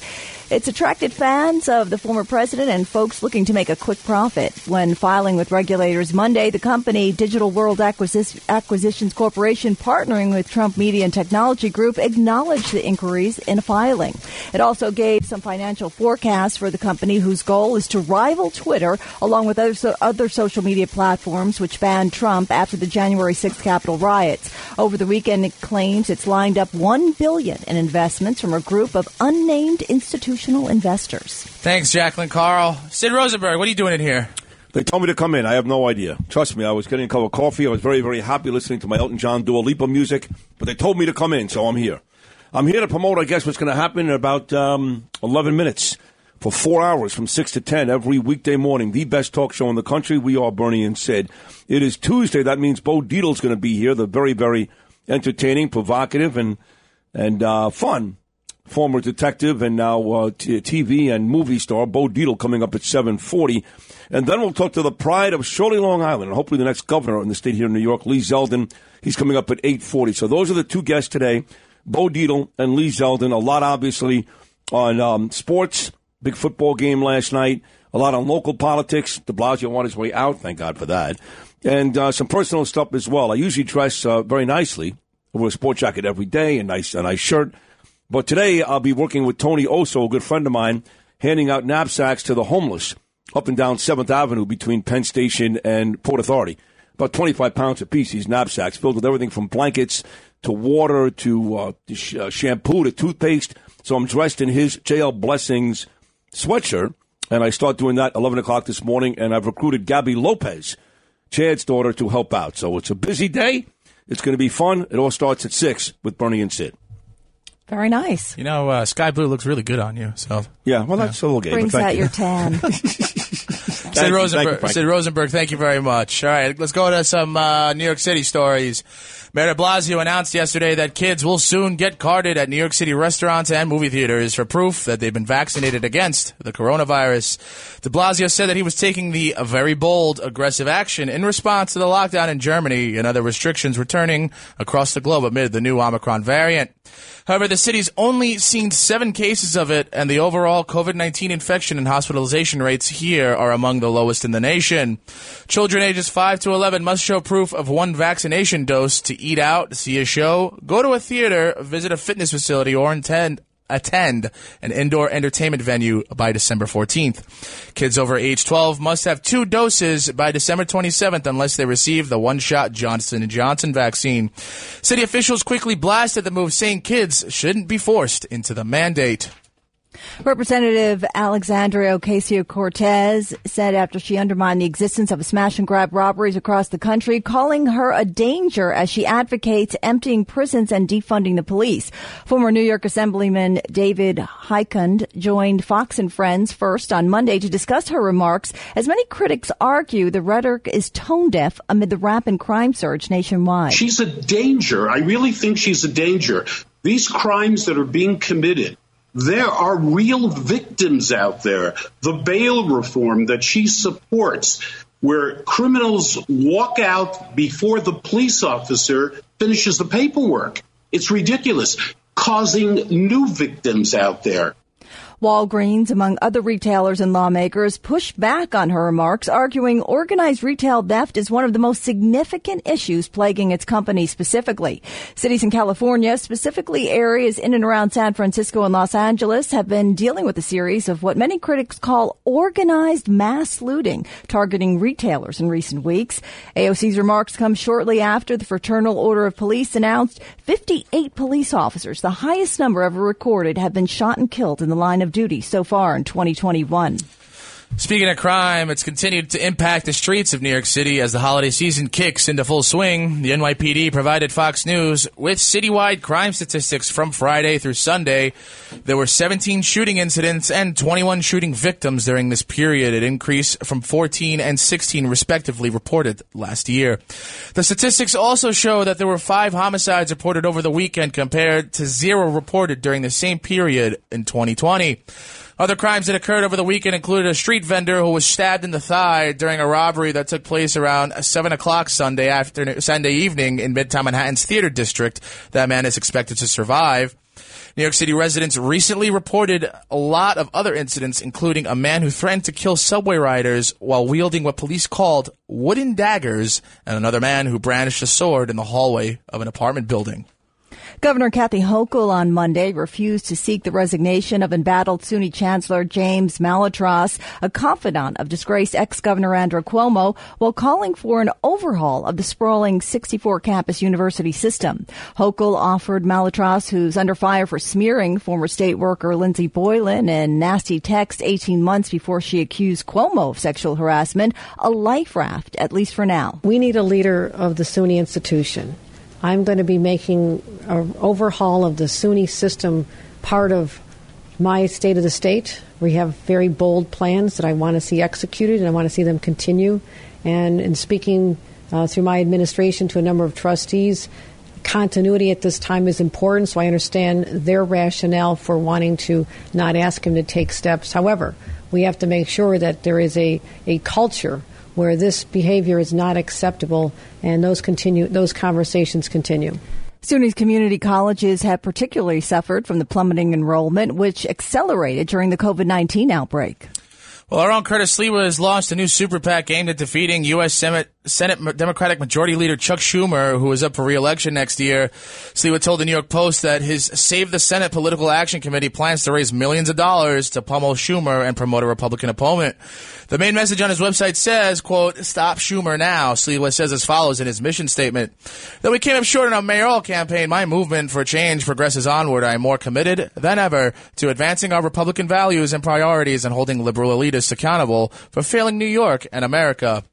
It's attracted fans of the former president and folks looking to make a quick profit. When filing with regulators Monday, the company Digital World Acquis- Acquisitions Corporation, partnering with Trump Media and Technology Group, acknowledged the inquiries in a filing. It also gave some financial forecasts for the company, whose goal is to rival Twitter, along with other, so- other social media platforms which banned Trump after the January 6th Capitol riots. Over the weekend, it claims it's lined up 1 billion in investments from a group of unnamed institutions investors. Thanks, Jacqueline Carl. Sid Rosenberg, what are you doing in here? They told me to come in. I have no idea. Trust me, I was getting a cup of coffee. I was very, very happy listening to my Elton John Dua Lipa music, but they told me to come in, so I'm here. I'm here to promote, I guess, what's going to happen in about um, 11 minutes for four hours from 6 to 10 every weekday morning. The best talk show in the country. We are Bernie and Sid. It is Tuesday. That means Bo Dietl's going to be here. The very, very entertaining, provocative, and, and uh, fun former detective and now uh, t- TV and movie star Bo Dietl coming up at 7:40, and then we'll talk to the pride of Shirley, Long Island, and hopefully the next governor in the state here in New York, Lee Zeldin. He's coming up at 8:40. So those are the two guests today, Bo Dietl and Lee Zeldin. A lot, obviously, on um, sports. Big football game last night. A lot on local politics. De Blasio on his way out. Thank God for that. And uh, some personal stuff as well. I usually dress uh, very nicely. I wear a sport jacket every day, a nice, a nice shirt. But today I'll be working with Tony Oso, a good friend of mine, handing out knapsacks to the homeless up and down 7th Avenue between Penn Station and Port Authority. About 25 pounds apiece, these knapsacks filled with everything from blankets to water to uh, uh, shampoo to toothpaste. So I'm dressed in his JL Blessings sweatshirt, and I start doing that 11 o'clock this morning, and I've recruited Gabby Lopez, Chad's daughter, to help out. So it's a busy day. It's going to be fun. It all starts at 6 with Bernie and Sid. Very nice. You know, uh, sky blue looks really good on you. So yeah, well, that's yeah. a little gay. Brings out your tan. [LAUGHS] Sid Thank you, you, Rosenberg. Sid Rosenberg, thank you very much. All right, let's go to some uh, New York City stories. Mayor de Blasio announced yesterday that kids will soon get carded at New York City restaurants and movie theaters for proof that they've been vaccinated against the coronavirus. De Blasio said that he was taking the very bold, aggressive action in response to the lockdown in Germany and other restrictions returning across the globe amid the new Omicron variant. However, the city's only seen seven cases of it, and the overall COVID 19 infection and hospitalization rates here are among the lowest in the nation. Children ages 5 to 11 must show proof of one vaccination dose to eat out, see a show, go to a theater, visit a fitness facility, or attend attend an indoor entertainment venue by December 14th. Kids over age 12 must have two doses by December 27th unless they receive the one-shot Johnson & Johnson vaccine. City officials quickly blasted the move saying kids shouldn't be forced into the mandate. Representative Alexandria Ocasio Cortez said after she undermined the existence of smash and grab robberies across the country, calling her a danger as she advocates emptying prisons and defunding the police. Former New York Assemblyman David Hikind joined Fox and Friends first on Monday to discuss her remarks, as many critics argue the rhetoric is tone deaf amid the rampant crime surge nationwide. She's a danger. I really think she's a danger. These crimes that are being committed, there are real victims out there. The bail reform that she supports, where criminals walk out before the police officer finishes the paperwork. It's ridiculous, causing new victims out there. Walgreens, among other retailers and lawmakers, pushed back on her remarks, arguing organized retail theft is one of the most significant issues plaguing its company specifically. Cities in California, specifically areas in and around San Francisco and Los Angeles, have been dealing with a series of what many critics call organized mass looting, targeting retailers in recent weeks. AOC's remarks come shortly after the Fraternal Order of Police announced 58 police officers, the highest number ever recorded, have been shot and killed in the line of duty so far in 2021. Speaking of crime, it's continued to impact the streets of New York City as the holiday season kicks into full swing. The NYPD provided Fox News with citywide crime statistics from Friday through Sunday. There were 17 shooting incidents and 21 shooting victims during this period, an increase from 14 and 16 respectively reported last year. The statistics also show that there were five homicides reported over the weekend compared to zero reported during the same period in 2020. Other crimes that occurred over the weekend included a street vendor who was stabbed in the thigh during a robbery that took place around seven o'clock Sunday afternoon, Sunday evening in Midtown Manhattan's Theater District. That man is expected to survive. New York City residents recently reported a lot of other incidents, including a man who threatened to kill subway riders while wielding what police called wooden daggers, and another man who brandished a sword in the hallway of an apartment building. Governor Kathy Hochul on Monday refused to seek the resignation of embattled SUNY Chancellor James Malatras, a confidant of disgraced ex-governor Andrew Cuomo, while calling for an overhaul of the sprawling 64-campus university system. Hochul offered Malatras, who's under fire for smearing former state worker Lindsey Boylan in nasty text 18 months before she accused Cuomo of sexual harassment, a life raft, at least for now. We need a leader of the SUNY institution. I'm going to be making an overhaul of the SUNY system part of my state of the state. We have very bold plans that I want to see executed and I want to see them continue. And in speaking uh, through my administration to a number of trustees, continuity at this time is important, so I understand their rationale for wanting to not ask him to take steps. However, we have to make sure that there is a, a culture where this behavior is not acceptable and those continue those conversations continue. SUNY's community colleges have particularly suffered from the plummeting enrollment, which accelerated during the COVID 19 outbreak. Well, our own Curtis Sliwa has launched a new super PAC aimed at defeating U.S. Senate, Senate Democratic Majority Leader Chuck Schumer, who is up for re-election next year. Sliwa told the New York Post that his Save the Senate Political Action Committee plans to raise millions of dollars to pummel Schumer and promote a Republican opponent. The main message on his website says, quote, stop Schumer now. Sliwa says as follows in his mission statement. Though we came up short in our mayoral campaign, my movement for change progresses onward. I am more committed than ever to advancing our Republican values and priorities and holding liberal elitists accountable for failing New York and America.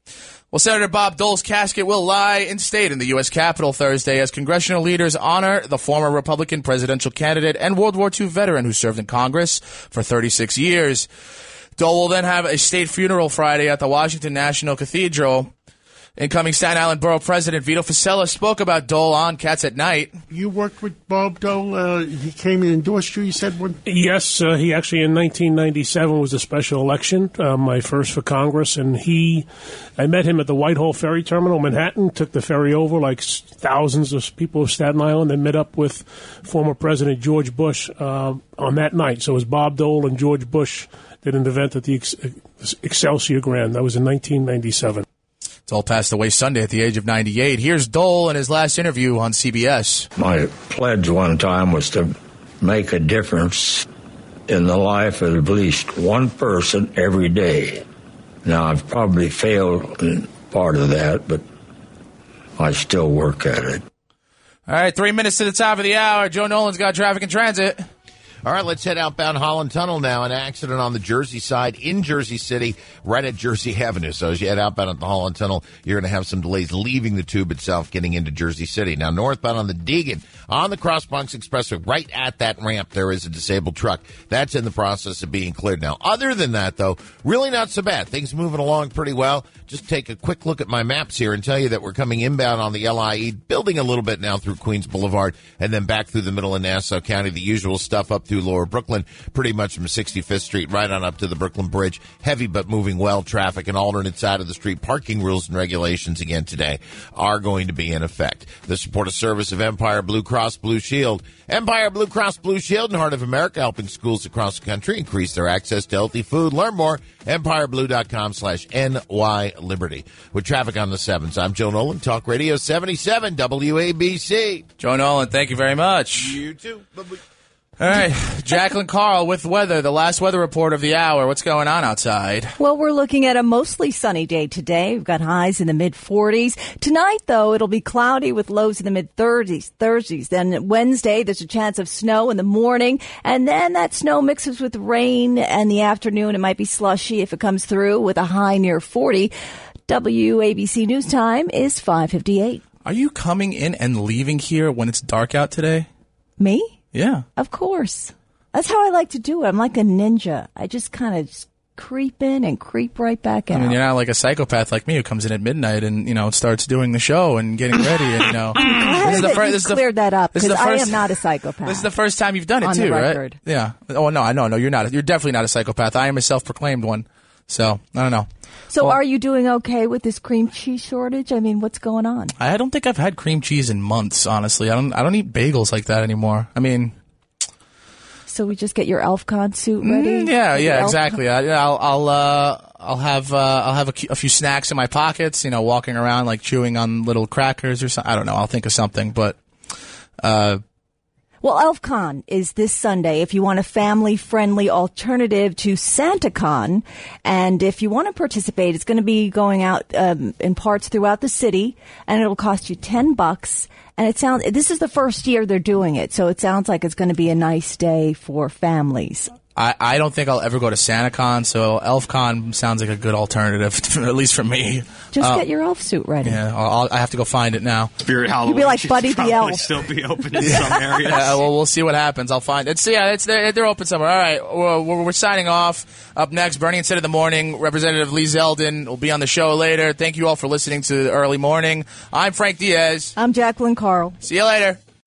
Well, Senator Bob Dole's casket will lie in state in the U.S. Capitol Thursday as congressional leaders honor the former Republican presidential candidate and World War II veteran who served in Congress for 36 years. Dole will then have a state funeral Friday at the Washington National Cathedral. Incoming Staten Island Borough President Vito Fossella spoke about Dole on Cats at Night. You worked with Bob Dole. Uh, he came and endorsed you. You said one. Yes, uh, he actually in 1997 was a special election, uh, my first for Congress, and he, I met him at the Whitehall Ferry Terminal, Manhattan. Took the ferry over, like thousands of people of Staten Island, and met up with former President George Bush uh, on that night. So it was Bob Dole and George Bush did an event at the Ex- Excelsior Grand. That was in 1997. Dole passed away Sunday at the age of 98. Here's Dole in his last interview on CBS. My pledge one time was to make a difference in the life of at least one person every day. Now, I've probably failed in part of that, but I still work at it. All right, three minutes to the top of the hour. Joe Nolan's got traffic and transit. All right, let's head outbound Holland Tunnel now. An accident on the Jersey side in Jersey City, right at Jersey Avenue. So as you head outbound at the Holland Tunnel, you're going to have some delays leaving the tube itself, getting into Jersey City. Now, northbound on the Deegan, on the Cross Bronx Expressway, right at that ramp, there is a disabled truck. That's in the process of being cleared now. Other than that, though, really not so bad. Things moving along pretty well. Just take a quick look at my maps here and tell you that we're coming inbound on the LIE, building a little bit now through Queens Boulevard, and then back through the middle of Nassau County. The usual stuff up through Lower Brooklyn, pretty much from 65th Street right on up to the Brooklyn Bridge. Heavy but moving well traffic. and alternate side of the street parking rules and regulations again today are going to be in effect. The support of service of Empire Blue Cross Blue Shield. Empire Blue Cross Blue Shield and Heart of America helping schools across the country increase their access to healthy food. Learn more, empireblue.com slash NY Liberty. With traffic on the sevens, I'm Joe Nolan, Talk Radio 77 WABC. Joe Nolan, thank you very much. You too. All right, Jacqueline Carl with weather, the last weather report of the hour. What's going on outside? Well, we're looking at a mostly sunny day today. We've got highs in the mid 40s. Tonight, though, it'll be cloudy with lows in the mid 30s. Thursdays. Then Wednesday, there's a chance of snow in the morning, and then that snow mixes with rain, and the afternoon it might be slushy if it comes through with a high near 40. WABC News Time is 5:58. Are you coming in and leaving here when it's dark out today? Me? Yeah. Of course. That's how I like to do it. I'm like a ninja. I just kind of creep in and creep right back out. I mean, you're not like a psychopath like me who comes in at midnight and you know starts doing the show and getting ready. And you know, [LAUGHS] Glad that you this is the- cleared that up because I first- am not a psychopath. This is the first time you've done it On too, the right? Yeah. Oh no, I know. No, you're not. You're definitely not a psychopath. I am a self-proclaimed one. So I don't know. So, Well- are you doing okay with this cream cheese shortage? I mean, what's going on? I don't think I've had cream cheese in months. Honestly, I don't. I don't eat bagels like that anymore. I mean, So we just get your ElfCon suit ready. Mm, yeah, yeah, Elf- exactly. I, I'll, I'll, uh, I'll have, uh, I'll have a, a few snacks in my pockets. You know, walking around like chewing on little crackers or something. I don't know. I'll think of something, but. Uh, Well, ElfCon is this Sunday. If you want a family-friendly alternative to SantaCon, and if you want to participate, it's going to be going out um, in parts throughout the city, and it'll cost you ten bucks. And it sounds this is the first year they're doing it, so it sounds like it's going to be a nice day for families. I, I don't think I'll ever go to SantaCon, so ElfCon sounds like a good alternative, [LAUGHS] at least for me. Just Uh, get your elf suit ready. Yeah, I'll, I'll- I have to go find it now. Spirit You'll be like Buddy the probably Elf. still be open in [LAUGHS] some areas. Yeah, well, we'll see what happens. I'll find it. it's yeah, it's they're, they're open somewhere. All right, we're, we're, we're signing off. Up next, Bernie and Sid of the morning. Representative Lee Zeldin will be on the show later. Thank you all for listening to the early morning. I'm Frank Diaz. I'm Jacqueline Carl. See you later.